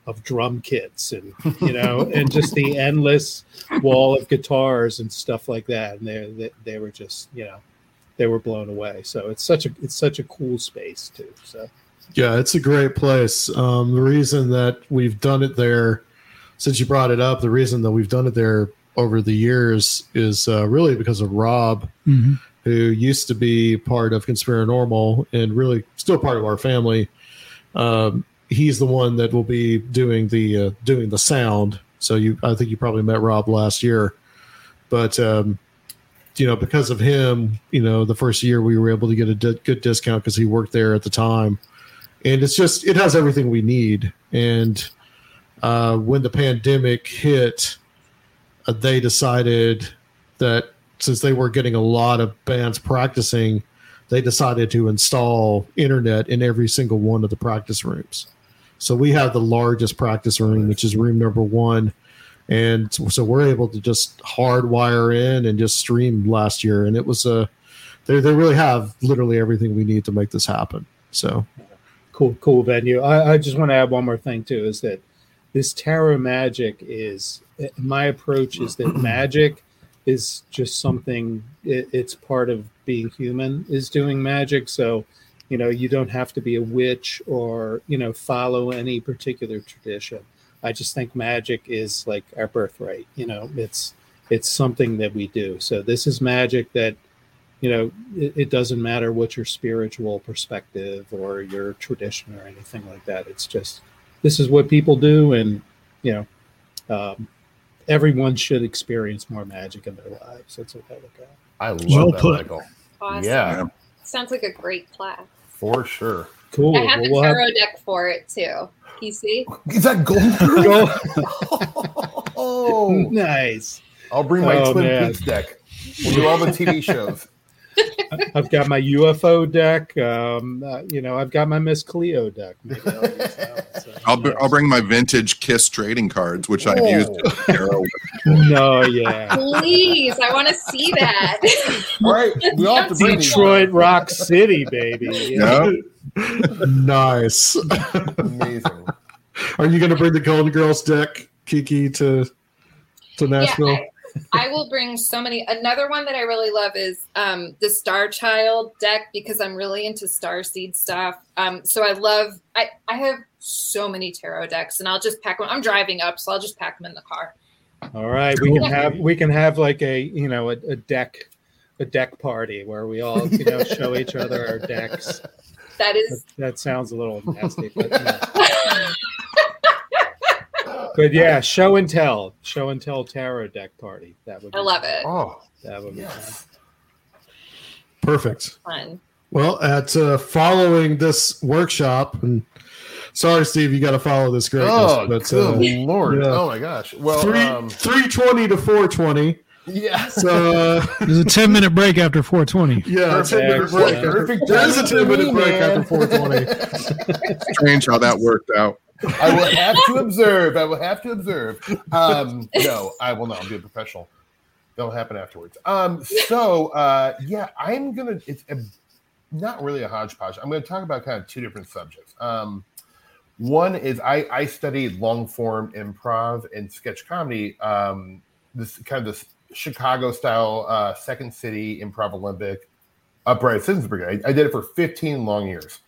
of drum kits and you know, and just the endless wall of guitars and stuff like that. And they they, they were just you know they were blown away. So it's such a it's such a cool space too. So Yeah, it's a great place. Um, the reason that we've done it there, since you brought it up, the reason that we've done it there over the years is uh, really because of Rob, Mhm. who used to be part of Conspiranormal and really still part of our family. Um, he's the one that will be doing the uh, doing the sound. So you, I think you probably met Rob last year, but um, you know because of him, you know the first year we were able to get a di- good discount because he worked there at the time and it's just it has everything we need and uh, when the pandemic hit Uh, they decided that since they were getting a lot of bands practicing they decided to install internet in every single one of the practice rooms. So we have the largest practice room which is room number one. And so we're able to just hardwire in and just stream last year. And it was a they, they really have literally everything we need to make this happen. So. Cool cool venue I, I just want to add one more thing too is that this tarot magic is my approach is that magic is just something it, it's part of being human is doing magic. So you know you don't have to be a witch or you know follow any particular tradition. I just think magic is like our birthright you know it's it's something that we do. So this is magic that you know it, it doesn't matter what your spiritual perspective or your tradition or anything like that. It's just this is what people do and you know um, everyone should experience more magic in their lives that's what i look at I love Well that, put. Michael. Awesome. Yeah, Sounds like a great class. for sure. cool I have Well, the we'll have- tarot deck for it too. You see? Is that gold? oh, nice I'll bring my Oh, Twin man. Peaks deck. We'll do all the TV shows. I've got my UFO deck. Um, uh, you know, I've got my Miss Cleo deck. Maybe I'll use that one. So, I'll, br- I'll bring my vintage Kiss trading cards, which I've used. No, yeah. Please, I want to see that. All right, we all have to bring these. Detroit Rock City, baby. Yeah. nice. Amazing. Are you going to bring the Golden Girls deck, Kiki, to to Nashville? Yeah, I, I will bring so many. Another one that I really love is um, the Star Child deck because I'm really into Star Seed stuff. Um, so I love. I I have so many tarot decks, and I'll just pack them. I'm driving up, so I'll just pack them in the car. All right, we can have we can have like a you know a, a deck a deck party where we all you know show each other our decks. That That, is. that sounds a little nasty, but. but yeah, show and tell, show and tell tarot deck party. That would be I love it. Oh, that would be yes. Perfect. Fun. Well, at uh, following this workshop, and sorry, Steve, you got to follow this greatness. Oh, but good uh, lord! yeah. Oh my gosh. Well, three um, three twenty to four twenty. yes. So There's a 10 minute break after 420. yeah, ten minute Perfect. break. Perfect There is a ten minute break after four twenty. Strange how that worked out. I will have to observe. I will have to observe. Um, no, I will not. I'll be a professional. That'll happen afterwards. Um, so uh, yeah, I'm gonna. It's a, not really a hodgepodge. I'm to talk about kind of two different subjects. Um, one is I, I studied long form improv and sketch comedy. Um, this kind of this Chicago style uh, Second City Improv Olympic upright citizens brigade. I, I did it for 15 long years.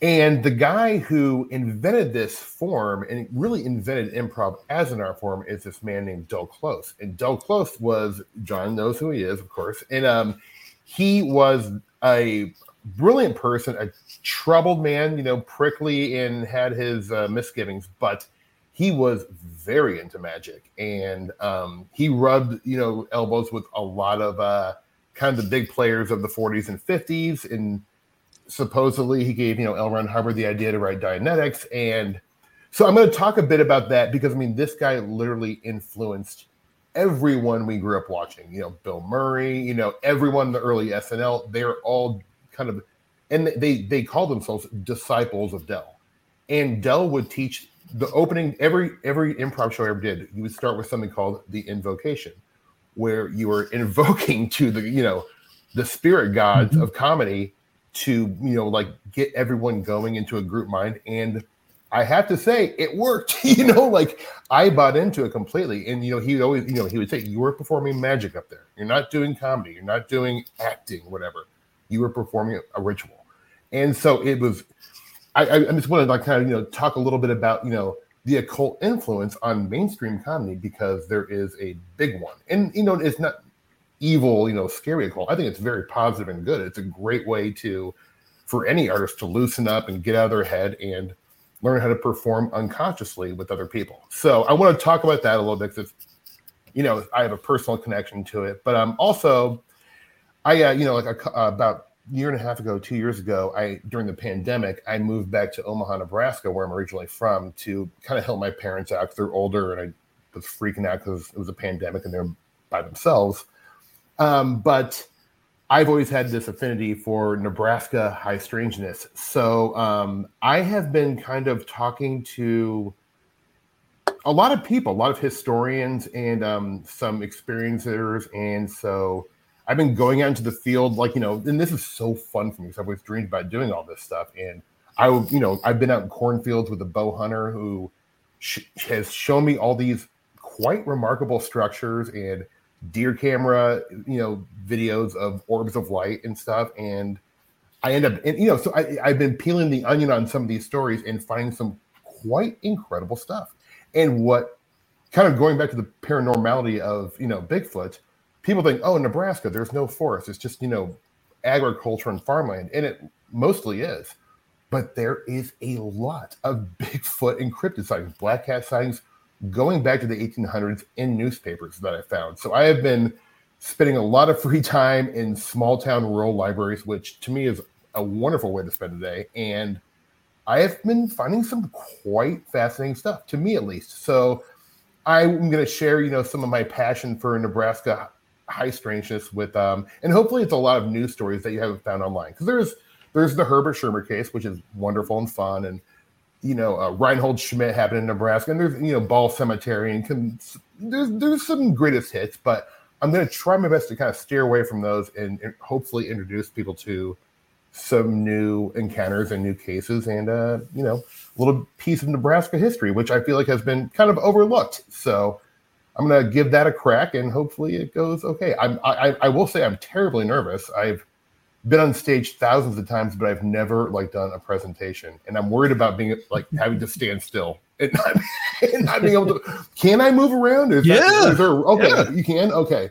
And the guy who invented this form and really invented improv as an art form is this man named Del Close. And Del Close was John knows who he is, of course. And um, he was a brilliant person, a troubled man, you know, prickly and had his uh, misgivings, but he was very into magic and um, he rubbed, you know, elbows with a lot of uh, kind of the big players of the 40s and 50s and supposedly he gave you know L. Ron Hubbard the idea to write Dianetics, and so I'm going to talk a bit about that because I mean this guy literally influenced everyone we grew up watching. You know, Bill Murray, you know, everyone in the early SNL. They're all kind of, and they they call themselves disciples of Del, and Del would teach the opening every every improv show I ever did. You would start with something called the invocation, where you were invoking to the you know the spirit gods mm-hmm. of comedy to you know like get everyone going into a group mind. And i have to say it worked you know like i bought into it completely. And you know he always you know he would say you were performing magic up there. You're not doing comedy. You're not doing acting whatever. You were performing a ritual. And so it was i i just want to like kind of you know talk a little bit about you know the occult influence on mainstream comedy because there is a big one. And you know it's not evil, you know, scary. I think it's very positive and good. It's a great way to, for any artist to loosen up and get out of their head and learn how to perform unconsciously with other people. So I want to talk about that a little bit because, you know, I have a personal connection to it. But um, also, I, uh, you know, like a, uh, about a year and a half ago, two years ago, I during the pandemic, I moved back to Omaha, Nebraska, where I'm originally from, to kind of help my parents out because they're older and I was freaking out because it was a pandemic and they're by themselves. Um, but I've always had this affinity for Nebraska high strangeness. So um, I have been kind of talking to a lot of people, a lot of historians, and um, some experiencers. And so I've been going out into the field, like, you know, and this is so fun for me because I've always dreamed about doing all this stuff. And I, you know, I've been out in cornfields with a bow hunter who sh- has shown me all these quite remarkable structures and deer camera, you know, videos of orbs of light and stuff. And I end up, and you know, so I, I've been peeling the onion on some of these stories and finding some quite incredible stuff. And what kind of going back to the paranormality of, you know, Bigfoot, people think, oh, Nebraska, there's no forest. It's just, you know, agriculture and farmland. And it mostly is. But there is a lot of Bigfoot and cryptid sightings, black cat sightings, going back to the 1800s in newspapers that I found. So I have been spending a lot of free time in small town rural libraries, which to me is a wonderful way to spend a day. And I have been finding some quite fascinating stuff, to me at least. So I'm going to share, you know, some of my passion for Nebraska high strangeness with um, and hopefully it's a lot of news stories that you haven't found online because there's there's the Herbert Schirmer case, which is wonderful and fun, and you know uh, Reinhold Schmidt happened in Nebraska, and there's you know Ball Cemetery, and can, there's there's some greatest hits, but I'm going to try my best to kind of steer away from those and, and hopefully introduce people to some new encounters and new cases, and uh, you know a little piece of Nebraska history, which I feel like has been kind of overlooked. So. I'm gonna give that a crack, and hopefully it goes okay. I'm, I, I will say I'm terribly nervous. I've been on stage thousands of times, but I've never like done a presentation, and I'm worried about being like having to stand still and not, and not being able to. Can I move around? Is Yeah. That, is there, okay, Yeah. you can. Okay.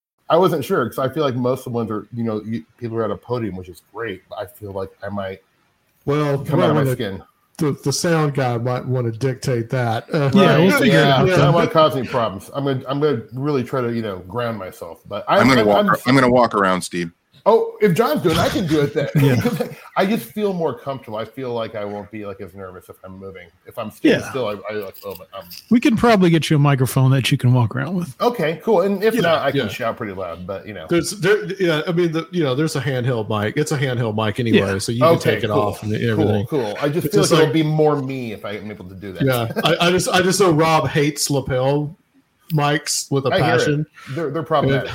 I wasn't sure because I feel like most of the ones are, you know, you, people are at a podium, which is great. But I feel like I might Well, come might out of my wanna- skin. the, the sound guy might want to dictate that. Uh, Yeah, we'll figure it yeah. I don't want to cause any problems. I'm gonna, I'm gonna really try to, you know, ground myself. But I, I'm gonna walk. I'm, I'm, gonna walk around, Steve. Oh, if John's doing, it, I can do it then. Yeah. I just feel more comfortable. I feel like I won't be like as nervous if I'm moving. If I'm standing Yeah. still, I, I like, oh, but um, We can probably get you a microphone that you can walk around with. okay, cool. And if Yeah, not, I can yeah. shout pretty loud. But you know, There's there, yeah. I mean, the, you know, there's a handheld mic. It's a handheld mic anyway, Yeah. so you can okay, take it cool, off and everything. cool. I just It's feel just like, like- it'll be more me if I'm able to do that. Yeah, I, I just I just know Rob hates lapel mics with a I hear passion. it. They're they're problematic.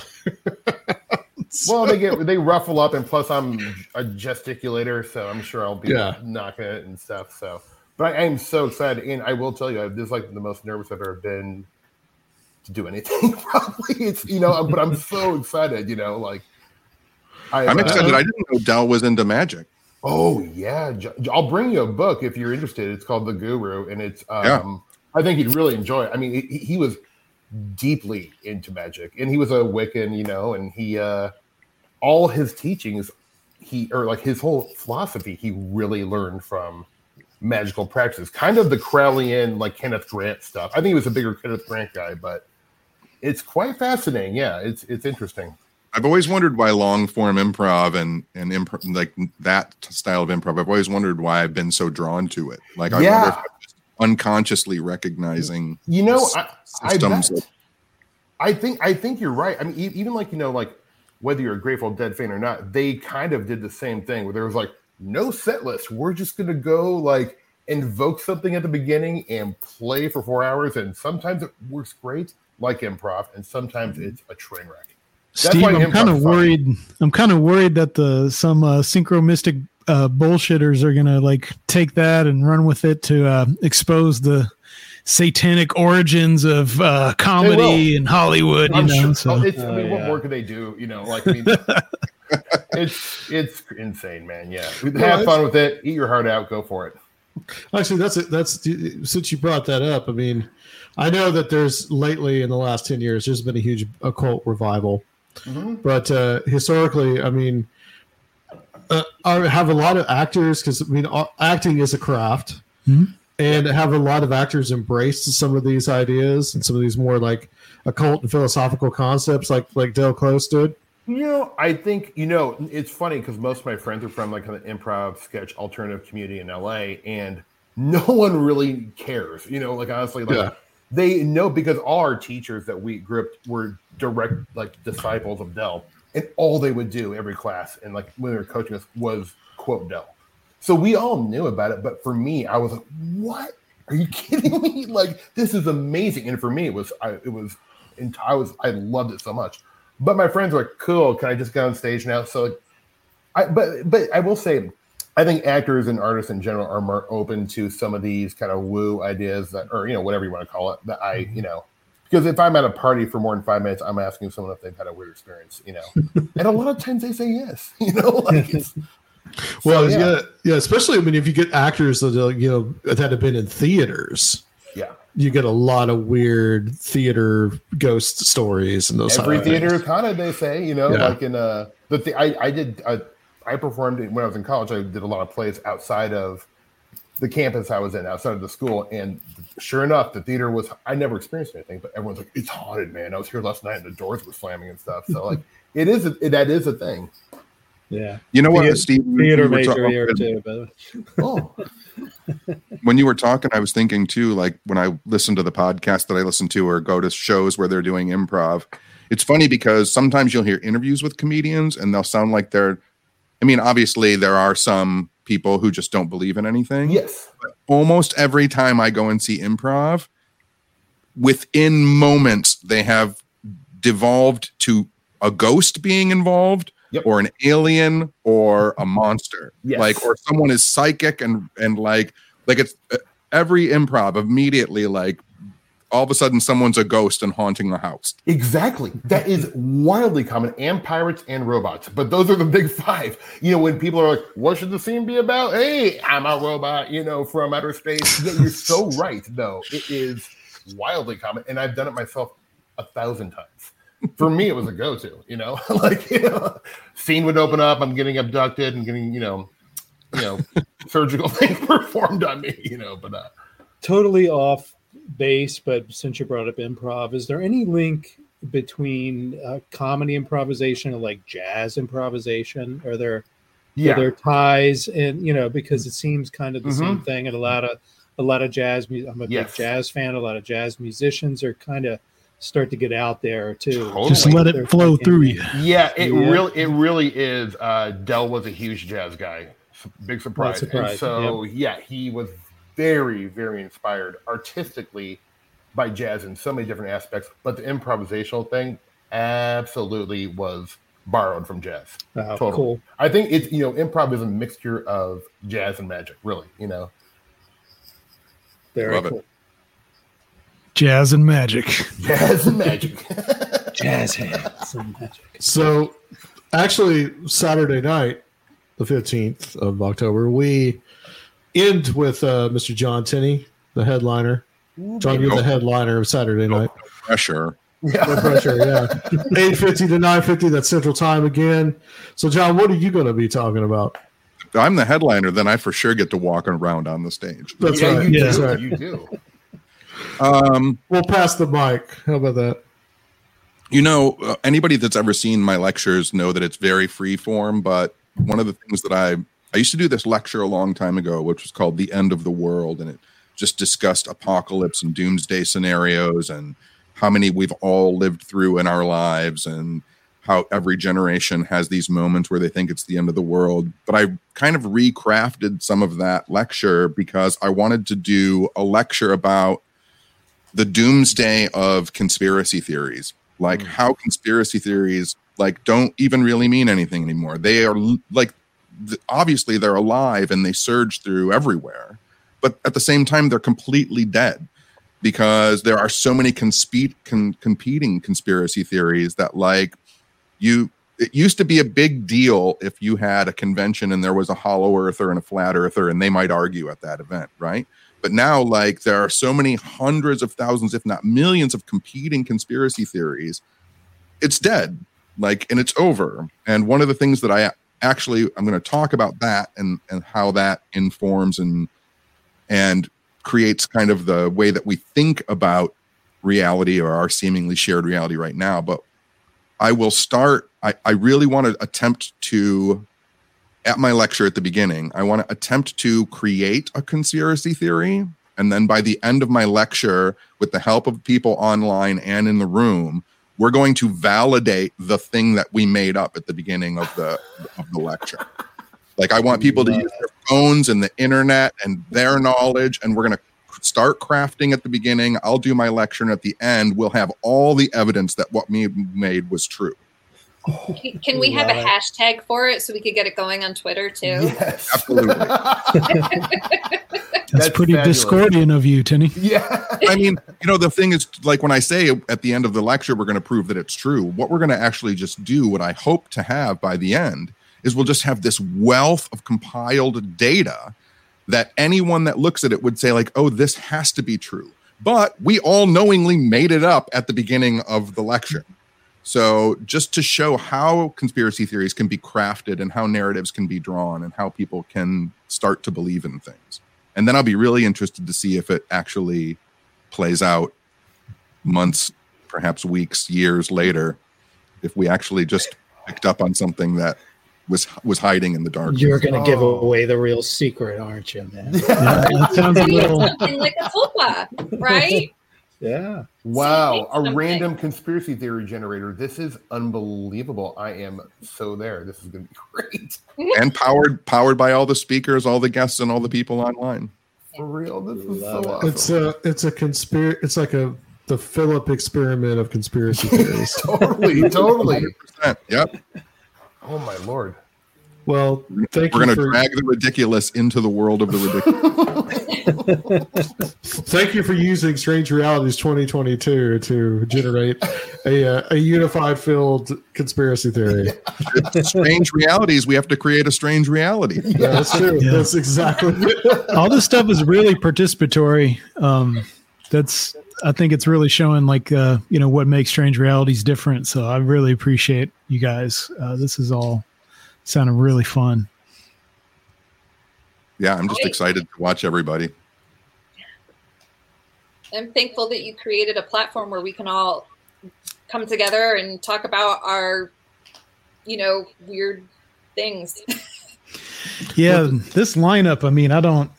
Well, they get they ruffle up, and plus I'm a gesticulator, so I'm sure I'll be Yeah. knocking it and stuff. So, but I am so excited, and I will tell you, I- this is like the most nervous I've ever been to do anything. Probably it's you know, but I'm so excited. You know, like I, I'm uh, excited. I didn't know Del was into magic. Oh yeah, I'll bring you a book if you're interested. It's called The Guru, and it's um, Yeah. I think you'd really enjoy it. I mean, he, he was deeply into magic, and he was a Wiccan, you know, and he uh, all his teachings, he or like his whole philosophy, he really learned from magical practices, kind of the Crowleyan, like Kenneth Grant stuff. I think he was a bigger Kenneth Grant guy, but it's quite fascinating. Yeah, it's it's interesting. I've always wondered why long form improv and and improv like that style of improv. I've always wondered why I've been so drawn to it. Like I wonder Yeah. if I'm just unconsciously recognizing You know, I, I bet. of- I think I think you're right. I mean, even like you know, like whether you're a Grateful Dead fan or not, they kind of did the same thing where there was like no set list. We're just gonna go like invoke something at the beginning and play for four hours, and sometimes it works great, like improv, and sometimes it's a train wreck. That's Steve, why I'm kind of worried. I'm kind of worried that the some uh, synchro mystic uh, bullshitters are gonna like take that and run with it to uh, expose the satanic origins of uh, comedy in Hollywood. You I'm know, sure. so oh, it's, I Oh, mean, what more could they do? You know, like I mean, it's it's insane, man. Yeah, have it's- fun with it. Eat your heart out. Go for it. Actually, that's it. That's since you brought that up. I mean, I know that there's lately in the last ten years there's been a huge occult revival, Mhm. but uh, historically, I mean, uh, I have a lot of actors because I mean, acting is a craft, Mhm. And have a lot of actors embraced some of these ideas and some of these more like occult and philosophical concepts, like like Del Close did. You know, I think you know it's funny because most of my friends are from like an improv sketch alternative community in LA, and no one really cares. You know, like honestly, like Yeah. they know because all our teachers that we up were direct like disciples of Del, and all they would do every class and like when they were coaching us was quote Del. So we all knew about it, but for me, I was like, "What? Are you kidding me? Like this is amazing!" And for me, it was I, it was, I was I loved it so much. But my friends were like, "Cool, can I just get on stage now?" So, I but but I will say, I think actors and artists in general are more open to some of these kind of woo ideas that, or you know, whatever you want to call it. That I, mm-hmm. you know, because if I'm at a party for more than five minutes, I'm asking someone if they've had a weird experience, you know, and a lot of times they say yes, you know, like it's, Well, So, yeah. yeah, especially I mean, if you get actors that uh, you know that have been in theaters, yeah, you get a lot of weird theater ghost stories and those Every kind of theater is haunted, they say. You know, Yeah. like in uh, the th- I I did uh, I performed when I was in college. I did a lot of plays outside of the campus I was in, outside of the school, and sure enough, the theater was. I never experienced anything, but everyone's like, "It's haunted, man." I was here last night, and the doors were slamming and stuff. So like, it is. A, that is a thing. Yeah. You know what, Theater- Steve? Theater major talking- here too, by the way. Oh, when you were talking, I was thinking too, like when I listen to the podcast that I listen to or go to shows where they're doing improv, it's funny because sometimes you'll hear interviews with comedians and they'll sound like they're, I mean, obviously there are some people who just don't believe in anything. yes. Almost every time I go and see improv, within moments, they have devolved to a ghost being involved Yep. or an alien or a monster Yes. like or someone is psychic and and like like it's uh, every improv immediately like all of a sudden someone's a ghost and haunting the house Exactly. That is wildly common, and pirates and robots. But those are the big five. You know, when people are like, "What should the scene be about?" Hey, I'm a robot. You know, from outer space. Yeah, you're so right. Though it is wildly common, and I've done it myself a thousand times. For me, it was a go-to. You know, like you know, scene would open up. I'm getting abducted and getting you know, you know, surgical things performed on me. You know, but uh, totally off base, but since you brought up improv, is there any link between uh, comedy improvisation and like jazz improvisation? Are there yeah, are there ties? And you know, because it seems kind of the Mhm. same thing, and a lot of a lot of jazz. I'm a Yes. big jazz fan. A lot of jazz musicians are kind of start to get out there too. Totally. Just let it flow through you. Yeah, it Yeah. really it really is. Uh, Del was a huge jazz guy. Big surprise. surprise, And so yeah, he was very very inspired artistically by jazz in so many different aspects. But the improvisational thing absolutely was borrowed from jazz. Oh, Totally. cool. I think it's you know improv is a mixture of jazz and magic. Really, you know. Very Love it. Cool. Jazz and magic. Jazz and magic. Jazz hands and magic. So, actually, Saturday night, the 15th of October, we end with uh, Mr. John Tenney, the headliner. John, you're the headliner of Saturday night. pressure No yeah. pressure, yeah. 8.50 to 9.50, that's Central Time again. So, John, what are you going to be talking about? i'm the headliner then i for sure get to walk around on the stage That's yeah, right. you That's do. right. You do. Um We'll pass the mic. How about that? you know uh, anybody that's ever seen my lectures know that it's very free form but one of the things that i i used to do this lecture a long time ago which was called the end of the world and it just discussed apocalypse and doomsday scenarios and how many we've all lived through in our lives and how every generation has these moments where they think it's the end of the world but i kind of recrafted some of that lecture because i wanted to do a lecture about the doomsday of conspiracy theories. Like mm. how conspiracy theories like don't even really mean anything anymore. They are like obviously they're alive and they surge through everywhere but at the same time they're completely dead because there are so many conspe- con- competing conspiracy theories that like you it used to be a big deal if you had a convention and there was a hollow earther and a flat earther and they might argue at that event right but now like there are so many hundreds of thousands if not millions of competing conspiracy theories it's dead like and it's over. And one of the things that i actually i'm going to talk about that and and how that informs and and creates kind of the way that we think about reality or our seemingly shared reality right now. But i will start i, I really want to attempt to at my lecture at the beginning i want to attempt to create a conspiracy theory and then by the end of my lecture with the help of people online and in the room we're going to validate the thing that we made up at the beginning of the of the lecture. Like i want people to use their phones and the internet and their knowledge and we're going to start crafting at the beginning. I'll do my lecture and at the end we'll have all the evidence that what we made was true Can, can we have a hashtag for it so we could get it going on Twitter too? Yes. Absolutely. That's, That's pretty fabulous. Discordian of you, Tenney. yeah. I mean, you know, the thing is, like when I say at the end of the lecture, we're going to prove that it's true. What we're going to actually just do, what I hope to have by the end, is we'll just have this wealth of compiled data that anyone that looks at it would say, like, oh, this has to be true. but we all knowingly made it up at the beginning of the lecture. So, just to show how conspiracy theories can be crafted and how narratives can be drawn and how people can start to believe in things. And then I'll be really interested to see if it actually plays out months, perhaps weeks, years later, if we actually just picked up on something that was was hiding in the dark. You're going to give Oh. away the real secret, aren't you, man? Yeah, that sounds a little. something like a tulpa, right? Yeah. Wow, make a random conspiracy theory generator. This is unbelievable. I am so there. This is going to be great. and powered powered by all the speakers, all the guests, and all the people online. For real, this is so it. awesome. It's a it's a conspiracy. It's like a the Philip experiment of conspiracy theories. totally, totally. 100%. Yep. Oh my lord. Well, thank We're you going to for drag the ridiculous into the world of the ridiculous. thank you for using Strange Realities 2022 to generate a uh, a unified field conspiracy theory. strange realities. We have to create a strange reality. Yeah, that's true. Yeah. That's exactly. all this stuff is really participatory. Um, that's I think it's really showing like uh, you know what makes strange realities different. So I really appreciate you guys. Uh, this is all sounding really fun. Yeah, I'm just Right. excited to watch everybody. I'm thankful that you created a platform where we can all come together and talk about our, you know, weird things. Yeah, this lineup. I mean, I don't.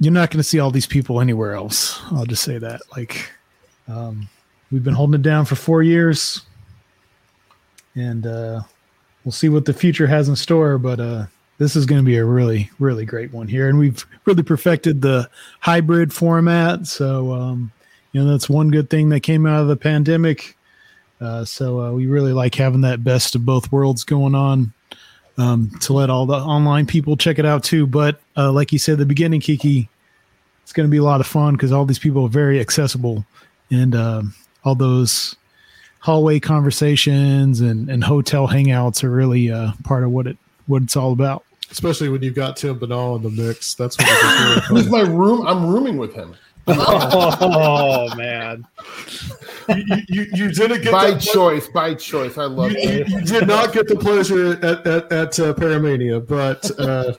You're not going to see all these people anywhere else. I'll just say that. Like, um, we've been holding it down for four years, and uh, we'll see what the future has in store. But uh, this is going to be a really, really great one here, and we've really perfected the hybrid format. So, um, you know, that's one good thing that came out of the pandemic. Uh, so uh, we really like having that best of both worlds going on um, to let all the online people check it out too. But uh, like you said at the beginning, Kiki, it's going to be a lot of fun because all these people are very accessible, and um, all those hallway conversations and, and hotel hangouts are really uh, part of what it what it's all about. Especially when you've got Tim Binnall in the mix. That's what it's really This is my room. I'm rooming with him Oh man. you, you, you didn't get by choice. By choice. I love You, it. you, you did not get the pleasure at at, at uh, Paramania, but uh,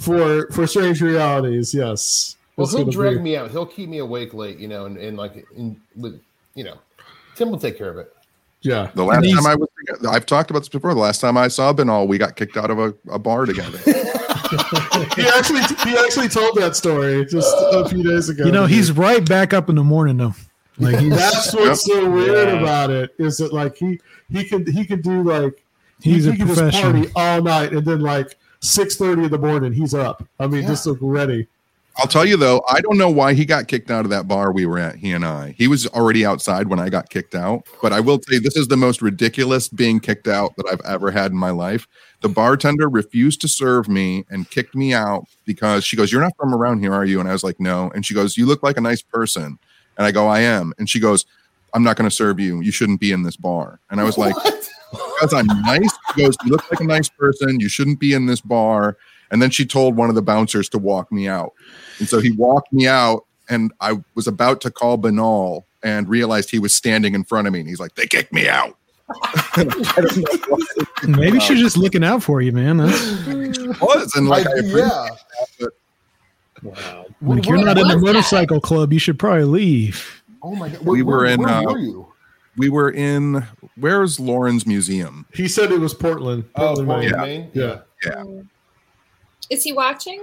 for for Strange Realities, yes. Well, he'll drag be- me out. He'll keep me awake late, you know, and, and like in with you know, Tim will take care of it. Yeah, The last these- time I was, I've talked about this before. The last time I saw Binnall, we got kicked out of a, a bar together. he actually he actually told that story just a few days ago. You know, he's right back up in the morning though. Like he's that's what's so weird Yeah. about it is that like he he can he can do like he's he, a he can just party all night and then like six thirty in the morning he's up. I mean, Yeah. just look ready. I'll tell you though, I don't know why he got kicked out of that bar we were at. He and I. He was already outside when I got kicked out. But I will tell you, this is the most ridiculous being kicked out that I've ever had in my life. The bartender refused to serve me and kicked me out because she goes, "You're not from around here, are you?" And I was like, "No." And she goes, "You look like a nice person." And I go, "I am." And she goes, "I'm not going to serve you. You shouldn't be in this bar." And I was like, What? because I'm nice. She goes, You look like a nice person. You shouldn't be in this bar. And then she told one of the bouncers to walk me out. And so he walked me out, and I was about to call Binnall and realized he was standing in front of me. And he's like, They kicked me out. I don't know what it Maybe she's just looking out for you, man. That's, was. And like, I, I- appreciate yeah. that, Wow. like What- you're not in the was that? motorcycle club, you should probably leave. Oh my god. We were in, Where uh, were you? we were in, where's Loren's museum? He said it was Portland. Oh, Portland, Portland, Maine. Maine. Yeah. Yeah. Is he watching?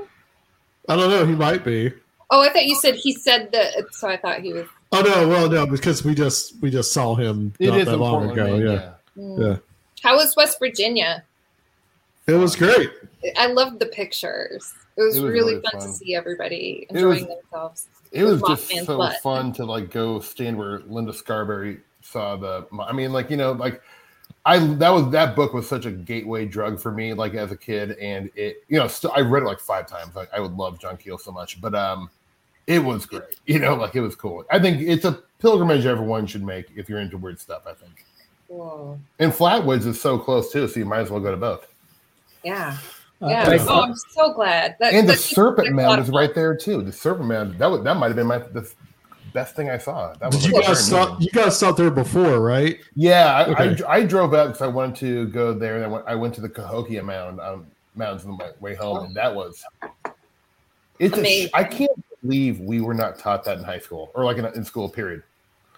I don't know. He might be. Oh, I thought you said he said that. So I thought he was. Oh no, well no, because we just we just saw him It not is that long ago. Maine, yeah. Mm. yeah, How was West Virginia? it was great. I loved the pictures. It was, It was really, really fun, fun. to see everybody It was- enjoying themselves. It was With just Mothman's so butt. fun to like go stand where Linda Scarberry saw the. I mean, like you know, like I that was that book was such a gateway drug for me, like as a kid, and it you know still I read it like five times. Like I would love John Keel so much, but um, it was great. You know, like it was cool. I think it's a pilgrimage everyone should make if you're into weird stuff. I think, Whoa. and Flatwoods is so close too, so you might as well go to both. Yeah. Uh, Yeah. I- oh, I'm so glad. That, And the that seems like Serpent a lot Mound is right there too. The Serpent Mound that would that might have been my the best thing I saw. That Did was you like, guys saw. You guys saw there before, right? Yeah, I, Okay. I, I drove out because I wanted to go there, and I went, I went to the Cahokia Mound um, mounds on my way home, and that was it's. A, Amazing. I can't believe we were not taught that in high school or like in, in school. Period.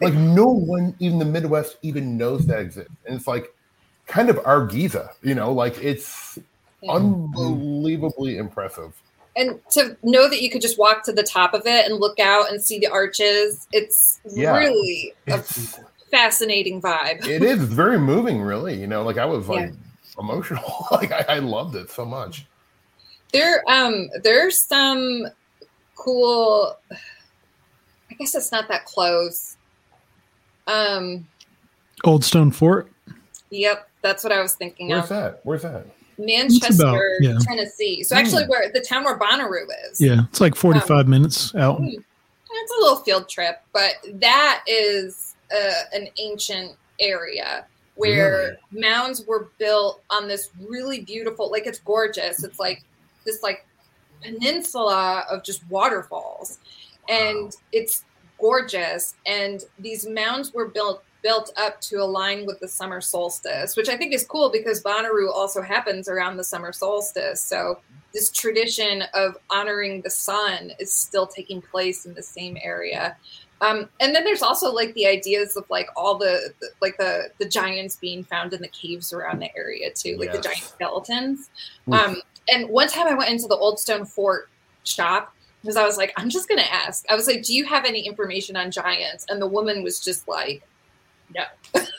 Like no one, even the Midwest, even knows that exists, and it's like kind of our Giza, you know, like it's Yeah. unbelievably impressive. And to know that you could just walk to the top of it and look out and see the arches it's Yeah. really a fascinating vibe it is very moving, really. You know, like I was like Yeah. emotional. like I, I loved it so much. there um there's some cool i guess it's not that close um Old Stone Fort. yep that's what i was thinking Where's of that? Where's that? Manchester yeah. tennessee so actually Hmm. where the town where bonnaroo is Yeah, it's like 45 minutes out. Hmm. It's a little field trip, but that is uh, an ancient area where mounds were built on this really beautiful, like it's gorgeous. It's like this like peninsula of just waterfalls, and it's gorgeous. And these mounds were built built up to align with the summer solstice, which I think is cool because Bonnaroo also happens around the summer solstice. So this tradition of honoring the sun is still taking place in the same area. Um, and then there's also like the ideas of like all the, the like the the giants being found in the caves around the area too, like the giant skeletons. Um, and one time I went into the Old Stone Fort shop because I was like, I'm just gonna ask. I was like, Do you have any information on giants? And the woman was just like, No.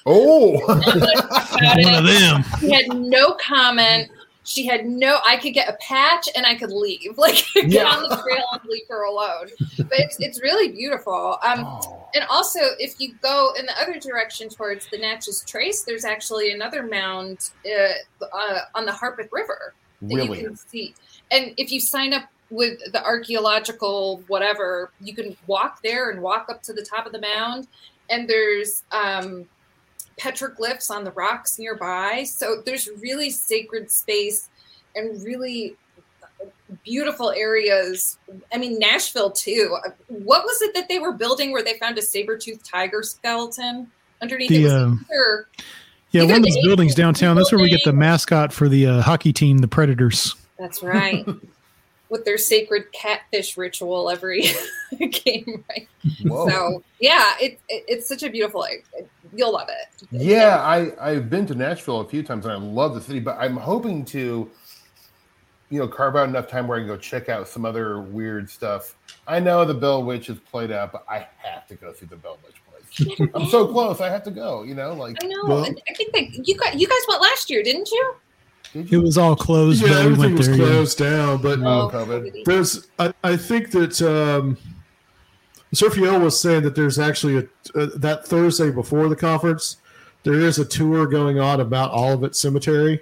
Oh, About One of them. She had no comment. She had no. I could get a patch and I could leave, like get Yeah. on the trail and leave her alone. But it's it's really beautiful. Um, Oh. and also, if you go in the other direction towards the Natchez Trace, there's actually another mound uh, uh, on the Harpeth River that really? you can see. And if you sign up with the archaeological whatever, you can walk there and walk up to the top of the mound. And there's um, petroglyphs on the rocks nearby. So there's really sacred space and really beautiful areas. I mean, Nashville too. What was it that they were building where they found a saber-toothed tiger skeleton underneath? The, um, either- Yeah, one of those buildings downtown. That's where we get the mascot for the uh, hockey team, the Predators. That's right. With their sacred catfish ritual every game, right? Whoa. So yeah, it, it it's such a beautiful. You'll love it. Yeah, I I've been to Nashville a few times and I love the city, but I'm hoping to, you know, carve out enough time where I can go check out some other weird stuff. I know the Bell Witch is played out, but I have to go see the Bell Witch place. I'm so close. I have to go. You know, like I know. Well- I think that you guys you guys went last year, didn't you? Did It was all closed, Yeah, but we everything went was there. yeah. closed down, but Oh, COVID. there's I, I think that um Sergio was saying that there's actually a uh, that Thursday before the conference there is a tour going on about Olivet Cemetery,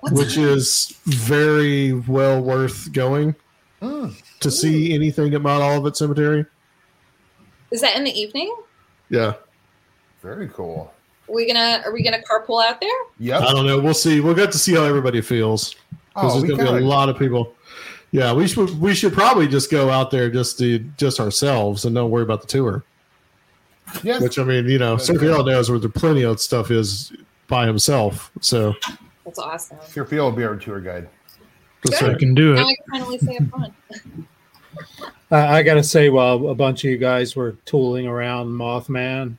What's which is very well worth going Hmm. to see anything at Mount Olivet Cemetery. Is that in the evening? Yeah, very cool. Are we gonna are we gonna carpool out there? Yeah, I don't know. We'll see. We'll get to see how everybody feels because Oh, there's going to be gotta- a lot of people. Yeah, we should we should probably just go out there just to just ourselves and don't worry about the tour. Yes. Which I mean, you know, That's Sergio knows where the plenty of stuff is by himself. So That's awesome. Sir will be our tour guide. that's Good. I right. can do Now it. I can finally say it fun. I, I got to say, while a bunch of you guys were tooling around Mothman,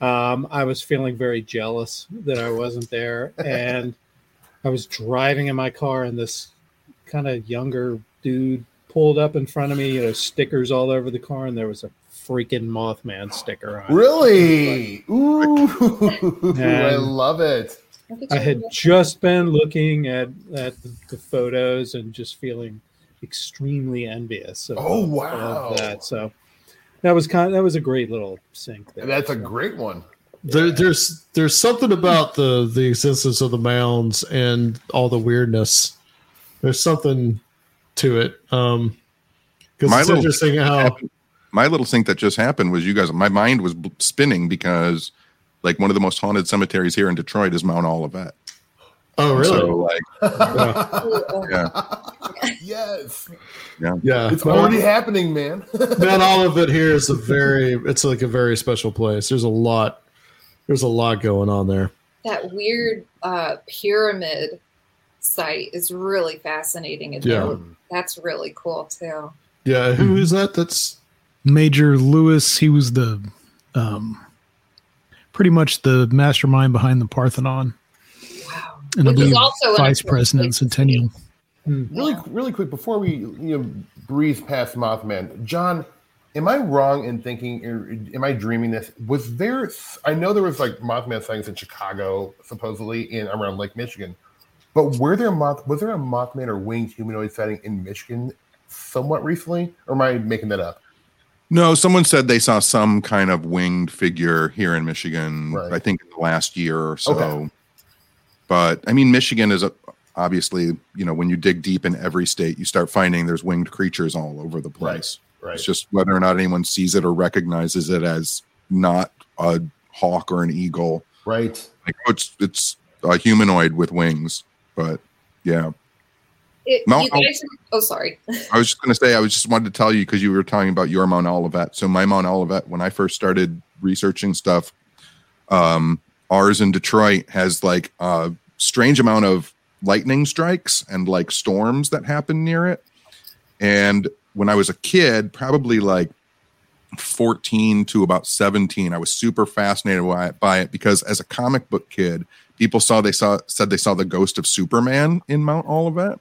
um, I was feeling very jealous that I wasn't there. And I was driving in my car, and this kind of younger dude pulled up in front of me, you know, stickers all over the car, and there was a freaking Mothman sticker on. it. Really? Ooh, I love it. I had just been looking at, at the, the photos and just feeling extremely envious of, Oh, of wow. that. So that was kind that was a great little sync there. That's a great one. There, there's there's something about the the existence of the mounds and all the weirdness. There's something to it. Um, because My it's little- interesting how my little sync that just happened was you guys my mind was spinning because like one of the most haunted cemeteries here in detroit is mount olivet Oh, really? So like, yeah, yes, yeah, it's already happening, man. all of it here is a very. It's like a very special place. There's a lot. There's a lot going on there. that weird uh, pyramid site is really fascinating. And Yeah. that's really cool too. Yeah, who is that? That's Major Lewis, he was the um, pretty much the mastermind behind the Parthenon, Wow. And I Which is believe also vice president place to Centennial. Hmm. Really, really quick before we you know breeze past Mothman, John, am I wrong in thinking? or Am I dreaming this? Was there? I know there was like Mothman sightings in Chicago, supposedly in around Lake Michigan, but were there moth? Was there a Mothman or winged humanoid sighting in Michigan somewhat recently, or am I making that up? no. Someone said they saw some kind of winged figure here in Michigan. Right. I think in the last year or so. Okay. But I mean, Michigan is a, obviously, you know, when you dig deep in every state, you start finding there's winged creatures all over the place. Right. right. It's just whether or not anyone sees it or recognizes it as not a hawk or an eagle. right. Like, oh, it's it's a humanoid with wings. But yeah, It, Mount you guys, oh, sorry. I was just going to say, I was just wanted to tell you because you were talking about your Mount Olivet. So my Mount Olivet, when I first started researching stuff, um, ours in Detroit has like a strange amount of lightning strikes and like storms that happen near it. And when I was a kid, probably like 14 to about 17, I was super fascinated by it, by it because as a comic book kid, people saw they saw said they saw the ghost of Superman in Mount Olivet.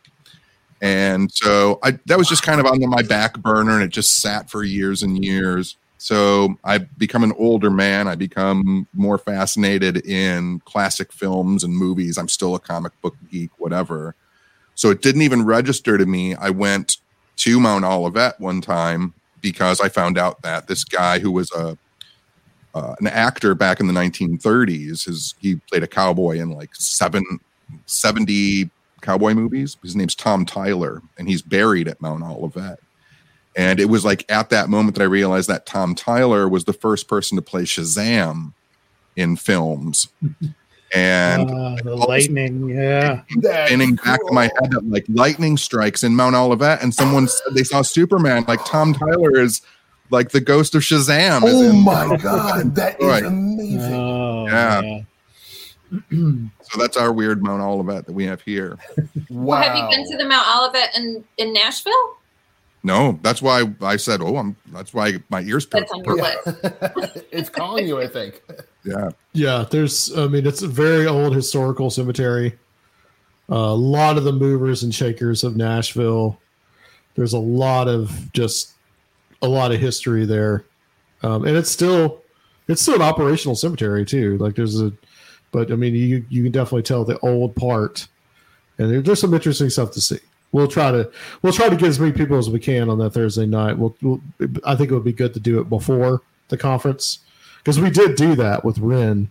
And so I that was just kind of on my back burner and it just sat for years and years. So I become an older man. I become more fascinated in classic films and movies. I'm still a comic book geek, whatever. So it didn't even register to me. I went to Mount Olivet one time because I found out that this guy who was a uh, an actor back in the 1930s, his he played a cowboy in like seven, 70 cowboy movies. His name's Tom Tyler, and he's buried at Mount Olivet. And it was like at that moment that I realized that Tom Tyler was the first person to play Shazam in films. And Ah, the lightning, yeah. That's spinning back to my head that like lightning strikes in Mount Olivet, and someone said they saw Superman. Like Tom Tyler is like the ghost of Shazam. Oh in- my god, that is Right. amazing. Oh, Yeah. yeah. So that's our weird Mount Olivet that we have here. wow. Have you been to the Mount Olivet in, in Nashville? No, that's why I said, "Oh, I'm." That's why my ears That's perked. on your it's calling you, I think. Yeah, Yeah, there's. I mean, it's a very old historical cemetery. Uh, a lot of the movers and shakers of Nashville. There's a lot of just a lot of history there, um, and it's still it's still an operational cemetery too. Like there's a, but I mean, you you can definitely tell the old part, and there, there's some interesting stuff to see. We'll try to we'll try to get as many people as we can on that Thursday night. We'll, we'll I think it would be good to do it before the conference because we did do that with Ren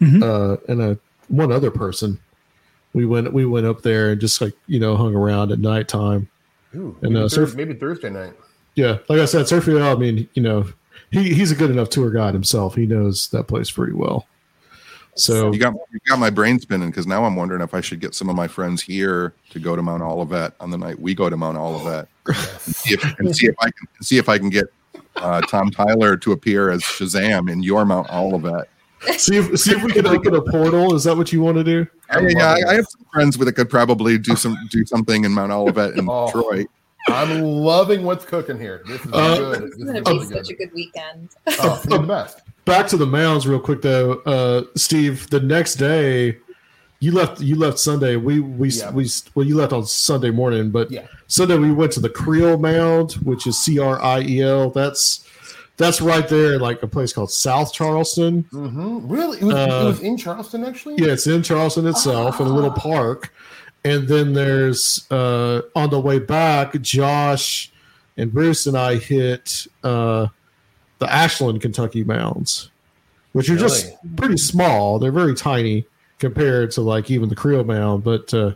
Mhm. uh, and a one other person. We went we went up there and just like you know hung around at nighttime. Ooh, And, maybe, uh, Thurs- surf- maybe Thursday night. Yeah, like I said, Sergio. I mean, you know, he, he's a good enough tour guide himself. He knows that place pretty well. So you got you got my brain spinning because now I'm wondering if I should get some of my friends here to go to Mount Olivet on the night we go to Mount Olivet, and see if, and see if I can see if I can get uh, Tom Tyler to appear as Shazam in your Mount Olivet. see if see if we can open a portal. Is that what you want to do? Yeah, yeah, I, I have some friends with that could probably do some do something in Mount Olivet in Oh. Detroit. I'm loving what's cooking here. This is Uh, good. It's This going is to be really such good. a good weekend. Oh, the best. Back to the mounds, real quick though. Uh, Steve, the next day, you left. You left Sunday. We we Yeah. we well, you left on Sunday morning, but Yeah. Sunday we went to the Criel Mound, which is C R I E L. That's that's right there, like a place called South Charleston. hmm Really? It was, Uh, it was in Charleston, actually? Yeah, it's in Charleston itself in a little park. And then there's uh on the way back, Josh and Bruce and I hit uh the Ashland, Kentucky mounds, which are just pretty small. They're very tiny compared to like even the Criel mound, but uh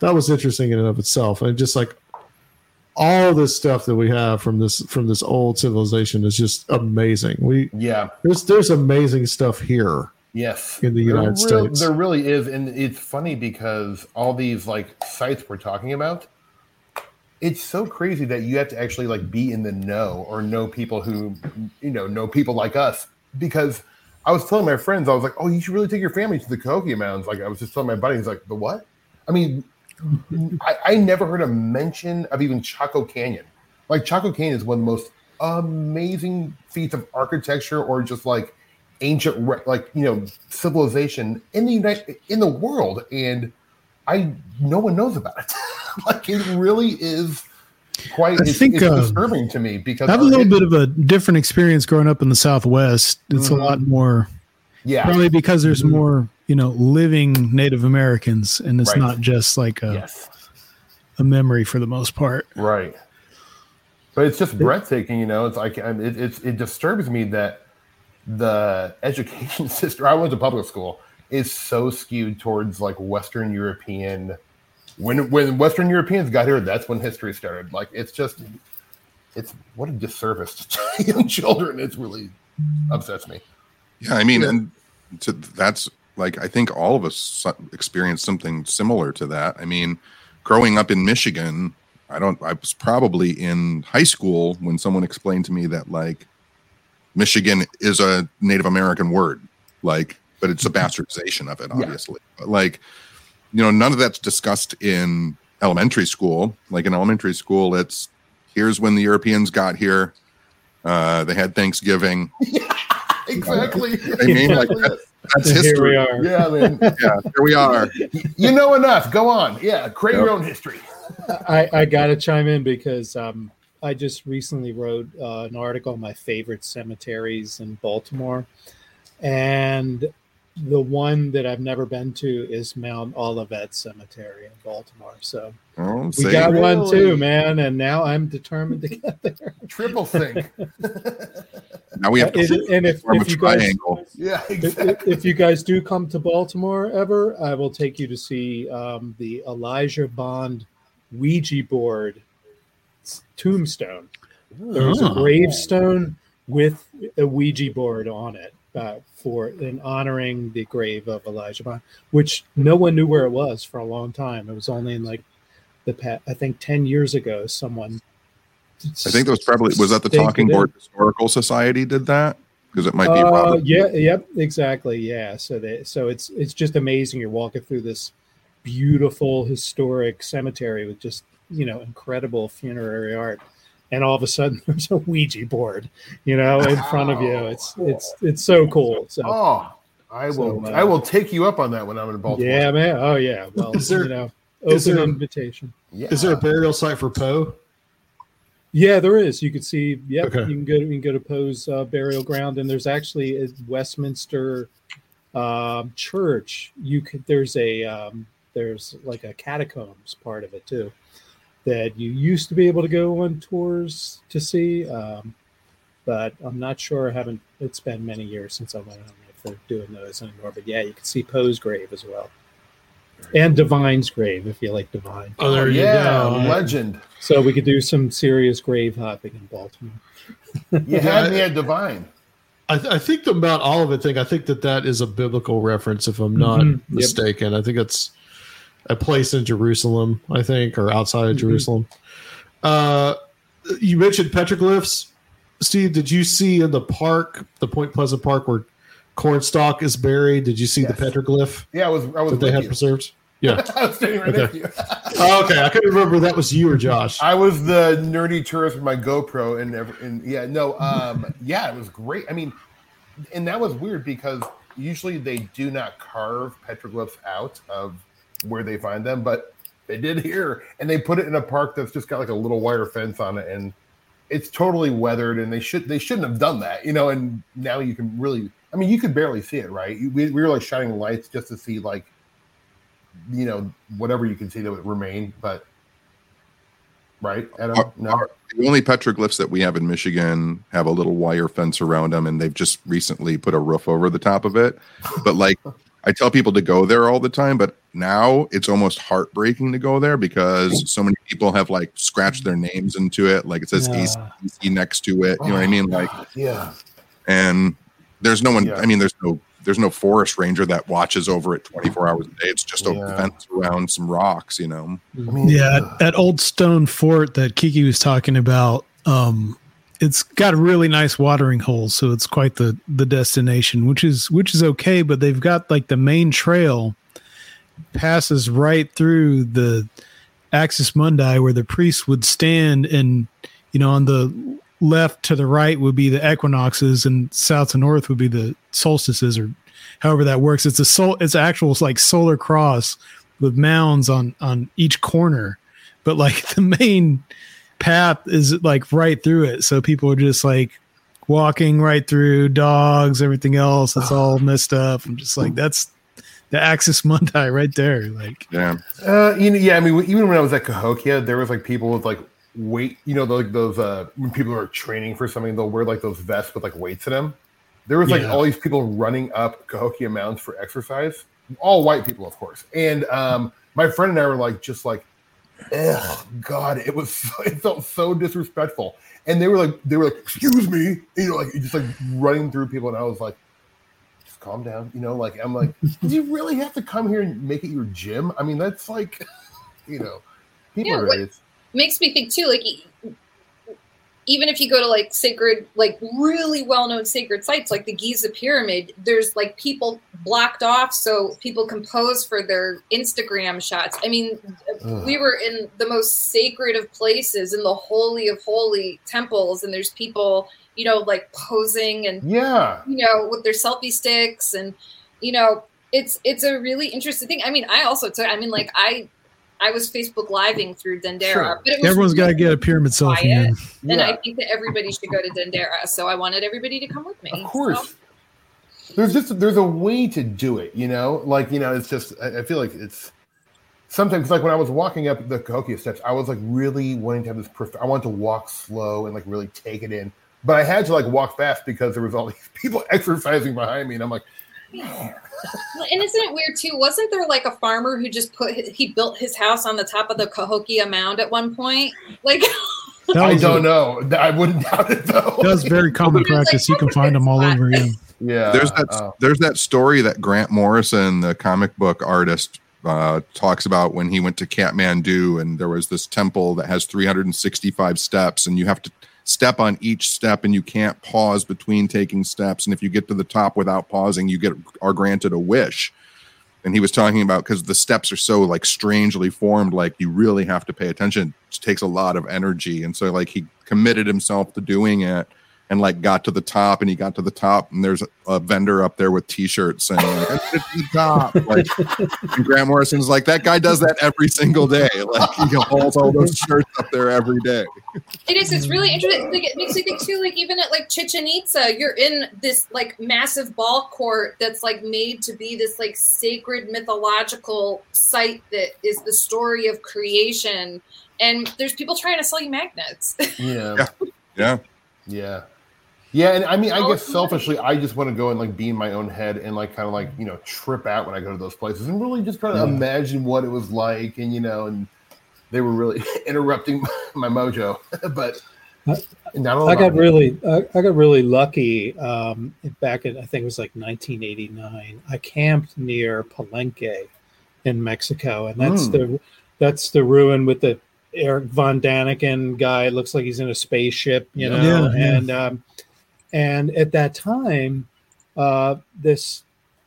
that was interesting in and of itself. And just like all this stuff that we have from this from this old civilization is just amazing. We Yeah. there's there's amazing stuff here Yes, in the There United States. There really is, and it's funny because all these like sites we're talking about, it's so crazy that you have to actually like be in the know or know people who you know know people like us. Because I was telling my friends, I was like, "Oh, you should really take your family to the Cahokia Mountains." Like I was just telling my buddy, he's like, "The what?" I mean, I, I never heard a mention of even Chaco Canyon. Like Chaco Canyon is one of the most amazing feats of architecture or just like ancient like you know civilization in the United in the world and I no one knows about it. like it really is quite I it's, think, it's uh, disturbing to me because I have a little bit of a different experience growing up in the Southwest. It's Mhm. a lot more, yeah probably because there's Mhm. more, you know, living Native Americans, and it's Right. not just like a, yes a memory for the most part. right but it's just breathtaking you know it's like I mean, it, it's it disturbs me that the education system I went to public school is so skewed towards like Western European when when Western Europeans got here that's when history started like it's just it's what a disservice to young children it's really upsets me Yeah, I mean, Yeah. and to, that's like I think all of us experienced something similar to that. I mean, growing up in Michigan, I don't. I was probably in high school when someone explained to me that like Michigan is a Native American word, like, but it's a bastardization of it, Yeah. obviously. But like, you know, none of that's discussed in elementary school. Like in elementary school, it's here's when the Europeans got here. Uh, they had Thanksgiving. exactly I mean, like that, that's Here we history. are. yeah man Yeah, here we are. you know enough go on yeah create your own history I, I got to chime in because um, I just recently wrote uh, an article on my favorite cemeteries in Baltimore. And the one that I've never been to is Mount Olivet Cemetery in Baltimore. So Oh, we see? got one too, man. And now I'm determined to get there. triple think now we have to And- and if, form if you guys yeah if, exactly if you guys do come to Baltimore ever, I will take you to see um, the Elijah Bond Ouija board tombstone. There's a Oh. gravestone with a Ouija board on it uh, for in honoring the grave of Elijah Bond, which no one knew where it was for a long time. It was only in like the past, I think, ten years ago. Someone, I think that was probably was that the Talking. Board Historical Society did that because it might be Uh, Robert. yeah, yep, exactly. Yeah. So they, so it's it's just amazing. You're walking through this beautiful historic cemetery with just you know incredible funerary art, and all of a sudden there's a Ouija board, you know, in front of you. It's it's it's so cool. So Oh, I will. So, uh, I will take you up on that when I'm in Baltimore. yeah, man. Oh yeah. Well, Is there- you know, is open there- invitation. Yeah. Is there a burial site for Poe? Yeah, there is. You could see. Yep, Okay. you can go. You can go to Poe's uh, burial ground, and there's actually a Westminster um, Church. You could. There's a. Um, there's like a catacombs part of it too, that you used to be able to go on tours to see. Um, but I'm not sure. I haven't. It's been many years since I went. I don't know if they're doing those anymore. But yeah, you can see Poe's grave as well, and Divine's grave if you like Divine. Oh, there you yeah, go. legend. So we could do some serious grave hopping in Baltimore. You Yeah, had me at Divine. I, th- I think the Mount Olivet thing. I think that that is a biblical reference, if I'm not Mhm. Yep. mistaken. I think it's a place in Jerusalem. I think, or outside of Mhm. Jerusalem. Uh, you mentioned petroglyphs, Steve. Did you see in the park, the Point Pleasant Park, where Cornstalk is buried? Did you see Yes. the petroglyph Yeah, I was. I was that they had you. preserved? Yeah. I was standing right Okay. next to you. Oh, okay, I couldn't remember if that was you or Josh. I was the nerdy tourist with my GoPro and and yeah, no, um, yeah, it was great. I mean, and that was weird because usually they do not carve petroglyphs out of where they find them, but they did here, and they put it in a park that's just got like a little wire fence on it, and it's totally weathered, and they should they shouldn't have done that, you know. And now you can really, I mean, you could barely see it, right? We, we were like shining lights just to see like, you know, whatever you can see that would remain, but. Right, Adam? Our- No, our- the only petroglyphs that we have in Michigan have a little wire fence around them, and they've just recently put a roof over the top of it. But like, I tell people to go there all the time, but now it's almost heartbreaking to go there because so many people have like scratched their names into it, like it says Yeah. ACDC next to it. You know what I mean? Like, yeah, and there's no one. Yeah. I mean, there's no there's no forest ranger that watches over it 24 hours a day. It's just a Yeah. fence around some rocks, you know. I mean, Yeah, at, that old stone fort that Kiki was talking about, um, it's got really nice watering holes, so it's quite the the destination, which is which is okay. But they've got like the main trail passes right through the Axis Mundi, where the priests would stand, and you know on the left to the right would be the equinoxes, and south to north would be the solstices, or however that works. It's a sol, it's actual like solar cross with mounds on on each corner but like the main path is like right through it so people are just like walking right through dogs everything else it's all messed up i'm just like that's the axis mundi right there like Yeah. Uh, you know, yeah. I mean, even when I was at Cahokia, there was like people with like weight. You know, like those uh, when people are training for something, they'll wear like those vests with like weights in them. There was like Yeah. all these people running up Cahokia mounds for exercise, all white people, of course. And um, my friend and I were like, just like, oh god, it was it felt so disrespectful. And they were like, they were like, excuse me, you know, like just like running through people, and I was like. just Calm down, you know. Like I'm like, do you really have to come here and make it your gym? I mean, that's like, you know, people Yeah, are what- makes me think too like even if you go to like sacred like really well-known sacred sites like the giza pyramid there's like people blocked off so people can pose for their instagram shots. I mean Ugh. we were in the most sacred of places in the holy of holy temples and there's people you know like posing and Yeah, you know with their selfie sticks and you know it's it's a really interesting thing. I mean i also took i mean like i i was facebook living through dendera Sure. but it was everyone's got to get a pyramid selfie quiet. in. and I think that everybody should go to Dendera. So I wanted everybody to come with me. of course. There's just there's a way to do it, you know. Like you know, it's just I, I feel like it's sometimes like when I was walking up the Cahokia steps, I was like really wanting to have this. Prof- I wanted to walk slow and like really take it in, but I had to like walk fast because there was all these people exercising behind me, and I'm like, So- and isn't it weird too? Wasn't there like a farmer who just put he built his house on the top of the Cahokia mound at one point? Like I don't know. I wouldn't doubt it though. That's very common It was like practice you can find them all over again yeah. there's that oh. there's that story that Grant Morrison, the comic book artist, uh, talks about when he went to Kathmandu and there was this temple that has 365 steps and you have to step on each step and you can't pause between taking steps. And if you get to the top without pausing you get are granted a wish. And he was talking about because the steps are so like strangely formed like you really have to pay attention. It takes a lot of energy. And so like he committed himself to doing it and like got to the top and he got to the top and there's a, a vendor up there with t-shirts saying like, "I get to the top like and grant morrison's like that guy does that every single day like he holds all those shirts up there every day it is. It's really interesting. Like, it makes you think too. Like even at like Chichen Itza, you're in this like massive ball court that's like made to be this like sacred mythological site that is the story of creation. And there's people trying to sell you magnets. yeah. Yeah. yeah Yeah. Yeah, and I mean, I guess selfishly, I just want to go and like be in my own head and like kind of like you know trip out when I go to those places and really just try to Yeah. imagine what it was like, and you know, and they were really interrupting my mojo, but not all I got really, I, I got really lucky. Um, back in, I think it was like 1989. I camped near Palenque in Mexico, and that's Mm. the that's the ruin with the Erich von Daniken guy. It looks like he's in a spaceship, you know. Yeah, yeah. And um, and at that time, uh, this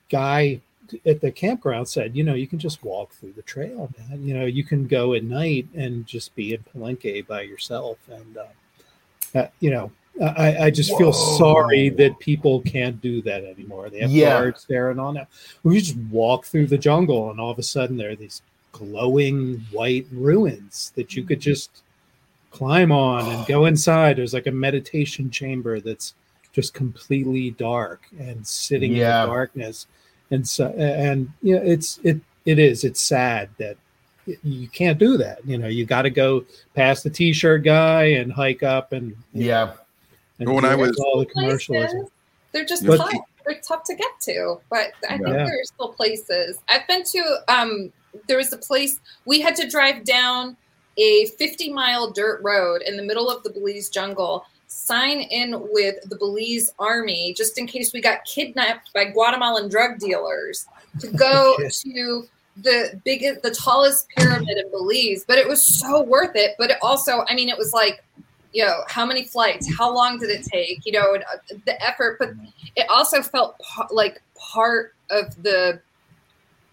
guy at the campground said, you know, you can just walk through the trail, man. You know, you can go at night and just be in Palenque by yourself, and uh, uh, you know, I, I just feel sorry that people can't do that anymore. They have Yeah. guards there and all that. We just walk through the jungle, and all of a sudden there are these glowing white ruins that you could just climb on and go inside. There's like a meditation chamber that's just completely dark and sitting Yeah. in the darkness. And so, and you know, it's it it is it's sad that you can't do that. You know, you got to go past the t-shirt guy and hike up and Yeah, and When I was- all the commercialism. They're just But- tough. They're tough to get to, but I think Yeah. there are still places. I've been to. Um, there was a place we had to drive down a 50 mile dirt road in the middle of the Belize jungle, sign in with the Belize army just in case we got kidnapped by Guatemalan drug dealers to go to the biggest, the tallest pyramid in Belize. But it was so worth it. But it also, I mean, it was like, you know, how many flights? How long did it take? You know, and, uh, the effort. But it also felt pa- like part of the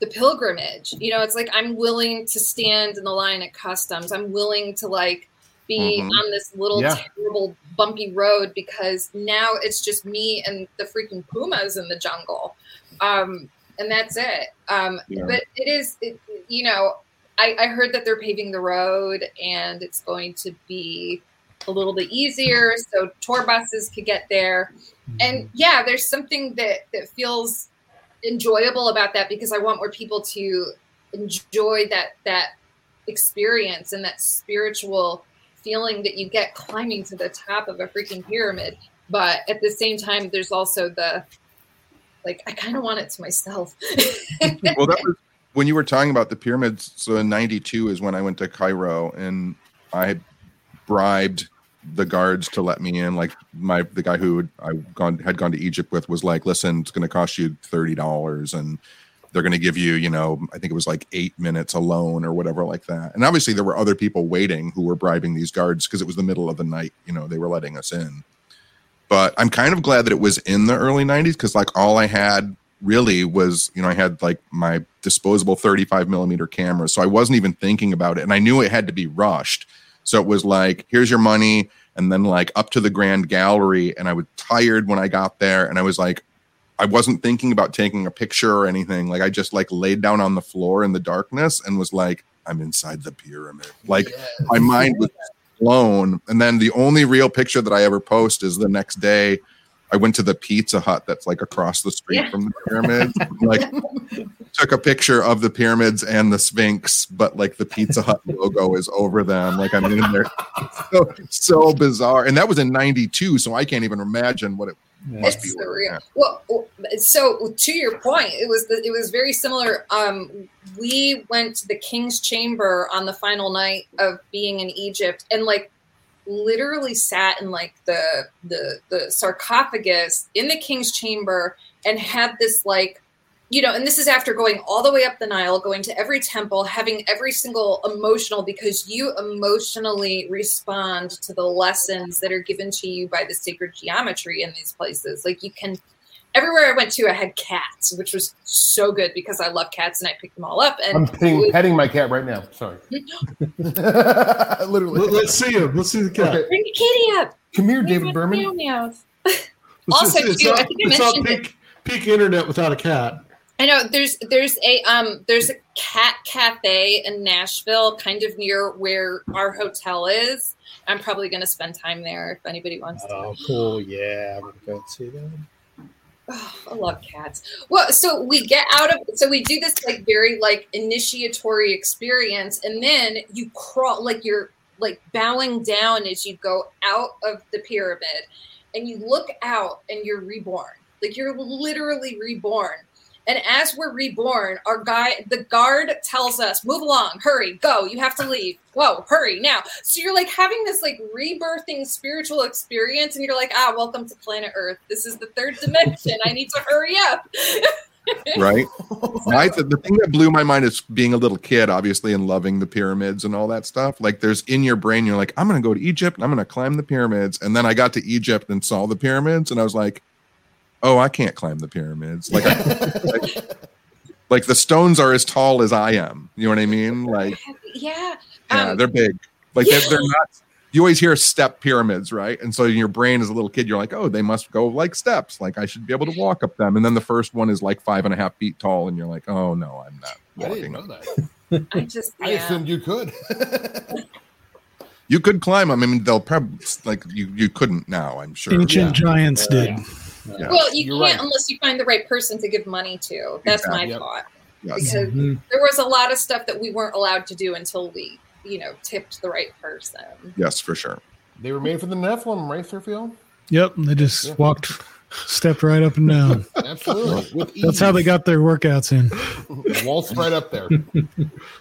the pilgrimage. You know, it's like I'm willing to stand in the line at customs. I'm willing to like be Mhm. on this little Yeah. terrible bumpy road because now it's just me and the freaking pumas in the jungle. Um, and that's it. Um, Yeah. But it is, it, you know, I, I heard that they're paving the road and it's going to be a little bit easier so tour buses could get there. And yeah, there's something that that feels enjoyable about that because I want more people to enjoy that that experience and that spiritual feeling that you get climbing to the top of a freaking pyramid. But at the same time, there's also the like I kind of want it to myself. well, that was when you were talking about the pyramids. So in '92 is when I went to Cairo, and I bribed the guards to let me in. Like my the guy who I gone had gone to Egypt with was like, "Listen, it's going to cost you thirty dollars, and they're going to give you, you know, I think it was like eight minutes alone or whatever like that." And obviously, there were other people waiting who were bribing these guards because it was the middle of the night. You know, they were letting us in. But I'm kind of glad that it was in the early '90s because like all I had really was you know i had like my disposable 35 millimeter camera so i wasn't even thinking about it and i knew it had to be rushed so it was like here's your money and then like up to the grand gallery and i was tired when i got there and i was like i wasn't thinking about taking a picture or anything like i just like laid down on the floor in the darkness and was like i'm inside the pyramid like my mind was blown and then the only real picture that i ever post is the next day I went to the Pizza Hut that's like across the street Yeah. from the pyramids. like took a picture of the pyramids and the Sphinx, but like the Pizza Hut logo is over them. Like I'm in there. So, so bizarre. And that was in 92, so I can't even imagine what it it's surreal. Well, so to your point, it was the, it was very similar. Um, we went to the King's Chamber on the final night of being in Egypt, and like literally sat in like the the the sarcophagus in the King's Chamber and had this like you know, and this is after going all the way up the Nile, going to every temple, having every single emotional, because you emotionally respond to the lessons that are given to you by the sacred geometry in these places. Like you can, everywhere I went to, I had cats, which was so good because I love cats and I picked them all up. And I'm And petting, petting my cat right now. Sorry. Literally. Let, us see him. Let's see the cat. Okay. bring the kitty up. Come here, Bring David Berman. meow meows. It's Also, it's too, I not, think I mentioned peak, peak internet without a cat. I know there's there's a um there's a cat cafe in Nashville, kind of near where our hotel is. I'm probably going to spend time there if anybody wants to. Oh, cool. Yeah, I'm gonna go see that. Oh, I love cats. Well, so we get out of so we do this like very like initiatory experience, and then you crawl like you're like bowing down as you go out of the pyramid, and you look out and you're reborn. Like you're literally reborn. And as we're reborn, our guy, the guard tells us, move along, hurry, go, you have to leave. Whoa, hurry now. So you're like having this like rebirthing spiritual experience, and you're like, ah, welcome to planet Earth. This is the third dimension. I need to hurry up. Right. I, the thing that blew my mind is being a little kid, obviously, and loving the pyramids and all that stuff. Like, there's in your brain, you're like, I'm going to go to Egypt and I'm going to climb the pyramids. And then I got to Egypt and saw the pyramids, and I was like, oh, I can't climb the pyramids. Like, I, like, like the stones are as tall as I am. You know what I mean? Like, yeah. yeah, Um, they're big. Like, they're, they're not. You always hear step pyramids, right? And so in your brain as a little kid, you're like, oh, they must go like steps. Like I should be able to walk up them. And then the first one is like five and a half feet tall, and you're like, oh no, I'm not I walking didn't up. know that. I just I assumed you could. You could climb them. I mean, they'll probably like you. You couldn't now. I'm sure. Ancient Yeah. giants Yeah. did. Yeah. Well, you You're can't right. unless you find the right person to give money to. That's my Yep. thought. Yes. Because Mhm. there was a lot of stuff that we weren't allowed to do until we, you know, tipped the right person. Yes, for sure. they were made for the Nephilim, right, Sirfield? Yep, they just Yeah. walked, stepped right up and down. Absolutely. That's how they got their workouts in. waltzed right up there.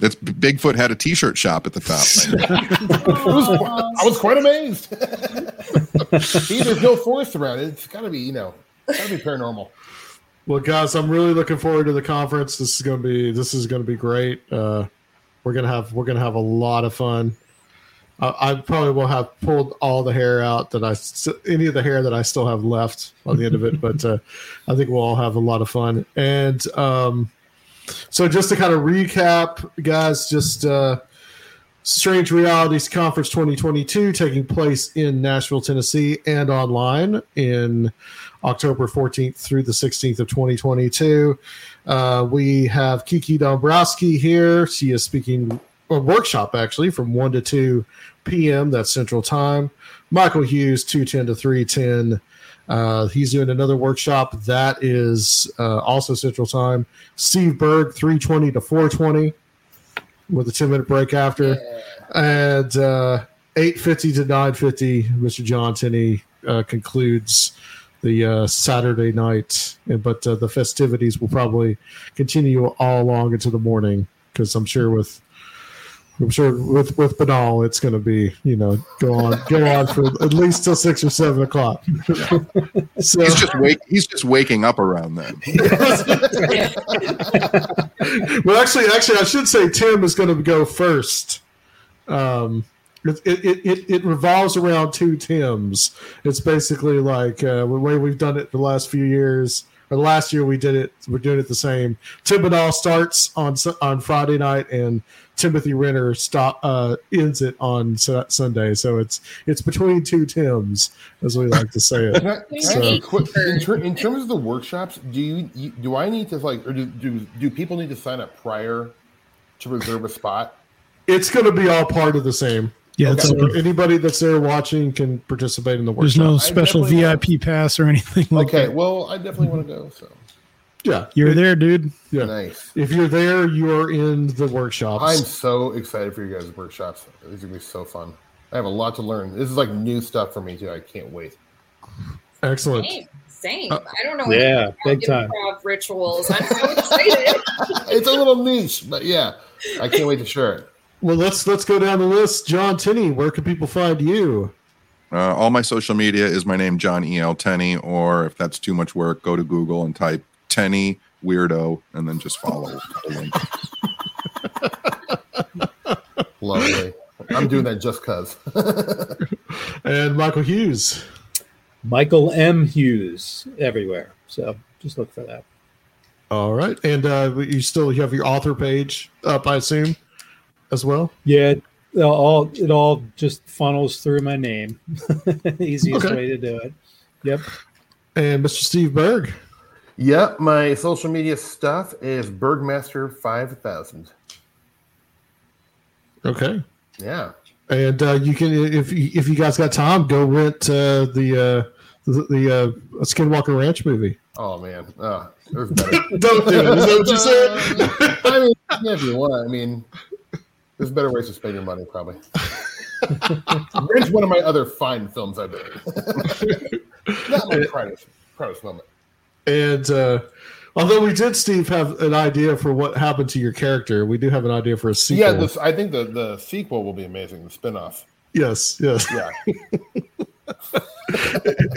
That's Bigfoot had a T-shirt shop at the top. I was, I was quite amazed. See, there's no forest around it. It's got to be, you know, got to be paranormal. Well, guys, I'm really looking forward to the conference. This is gonna be this is gonna be great. Uh, we're gonna have we're gonna have a lot of fun. I, I probably will have pulled all the hair out that I any of the hair that I still have left on the end of it, but uh, I think we'll all have a lot of fun. And um, so, just to kind of recap, guys, just uh, Strange Realities Conference 2022 taking place in Nashville, Tennessee, and online in October 14th through the 16th of 2022. Uh, we have Kiki Dombrowski here. She is speaking a workshop actually from 1 to 2 p.m. That's Central Time. Michael Hughes, 210 to 310. Uh, he's doing another workshop that is uh, also Central Time. Steve Berg, 320 to 420 with a 10 minute break after. And uh, 850 to 950, Mr. John Tenney uh, concludes the uh, Saturday night. But uh, the festivities will probably continue all along into the morning because I'm sure with. I'm sure with with Binnall, it's going to be you know go on go on for at least till six or seven o'clock. so He's just wake. He's just waking up around then. well, actually, actually, I should say Tim is going to go first. Um, it, it, it, it revolves around two Tims. It's basically like uh, the way we've done it the last few years. Or last year we did it. We're doing it the same. Tim Binnall starts on on Friday night, and Timothy Renner stop uh, ends it on Su- Sunday. So it's it's between two Tims, as we like to say it. I, can I So- quick- in, ter- in terms of the workshops, do you, you do I need to like, or do, do do people need to sign up prior to reserve a spot? It's going to be all part of the same. Yeah, it's So anybody that's there watching can participate in the workshop. There's no special definitely VIP pass or anything like okay, that. well, I definitely want to go. So yeah, You're there, dude. Yeah. nice. If you're there, you are in the workshops. I'm so excited for you guys' workshops. These are gonna be so fun. I have a lot to learn. This is like new stuff for me too. I can't wait. Excellent. Same, same. Uh, I don't know. Yeah, big time. Rituals. I'm so excited. It's a little niche, but yeah, I can't wait to share it. Well, let's let's go down the list. John Tenney, where can people find you? Uh, all my social media is my name, John E L Tenney, or if that's too much work, go to Google and type Tenney weirdo, and then just follow the link. Lovely. I'm doing that just cause. And Michael Hughes. Michael M. Hughes everywhere. So just look for that. All right, and uh, you still you have your author page up, I assume, as well. Yeah, it all it all just funnels through my name. Easiest Okay. way to do it. Yep. And Mr. Steve Berg. Yep, my social media stuff is Bergmaster five thousand. Okay. Yeah. And uh, you can, if you- if you guys got time, go rent uh, the uh, the, the uh, Skinwalker Ranch movie. Oh man, uh, there's better. Don't do it. Is that what you said? I mean, yeah, if you want. I mean, there's better ways to spend your money, probably. Rent's one of my other fine films I've been. Not my proudest, proudest moment. And uh, although we did, Steve, have an idea for what happened to your character, we do have an idea for a sequel. Yeah, this, I think the, the sequel will be amazing. The spinoff. yes, yes. Yeah.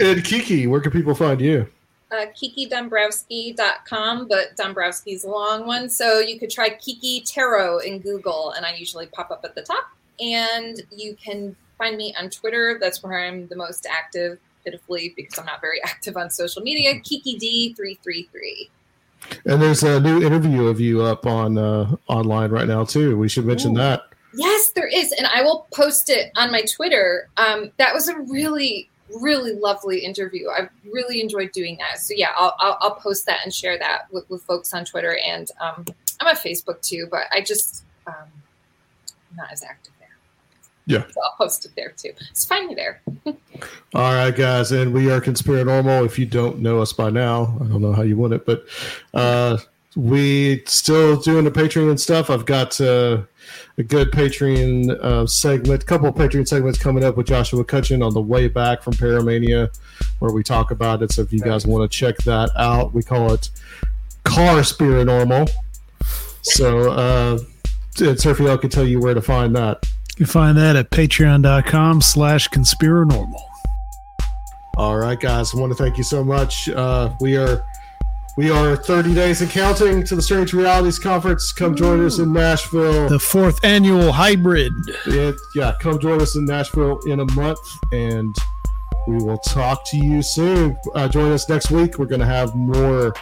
and Kiki, where can people find you? uh, KikiDombrowski.com, but Dombrowski's a long one. So you could try Kiki Tarot in Google, and I usually pop up at the top. And you can find me on Twitter. That's where I'm the most active, pitifully, because I'm not very active on social media. Kiki D three three three. And there's a new interview of you up on uh, online right now too. We should mention Ooh. that. Yes, there is, and I will post it on my Twitter. Um, that was a really, really lovely interview. I really enjoyed doing that. So yeah, I'll I'll, I'll post that and share that with, with folks on Twitter, and um, I'm on Facebook too, but I just um, I'm not as active. Yeah. so I'll post it there too. Just find me there. All right, guys, and we are Conspiranormal. If you don't know us by now, I don't know how you want it, but uh, we still doing the Patreon stuff. I've got uh, a good Patreon uh, segment, a couple of Patreon segments coming up with Joshua Cutchin on the way back from Paramania, where we talk about it. So if you guys want to check that out, we call it Car Spiranormal. So uh, Sergio can tell you where to find that. You can find that at patreon.com slash conspiranormal. All right, guys. I want to thank you so much. Uh, we are we are 30 days and counting to the Strange Realities Conference. Come join us in Nashville. The fourth annual hybrid. It, yeah, come join us in Nashville in a month, and we will talk to you soon. Uh, join us next week. We're going to have more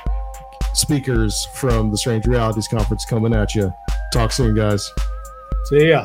speakers from the Strange Realities Conference coming at you. Talk soon, guys. See ya.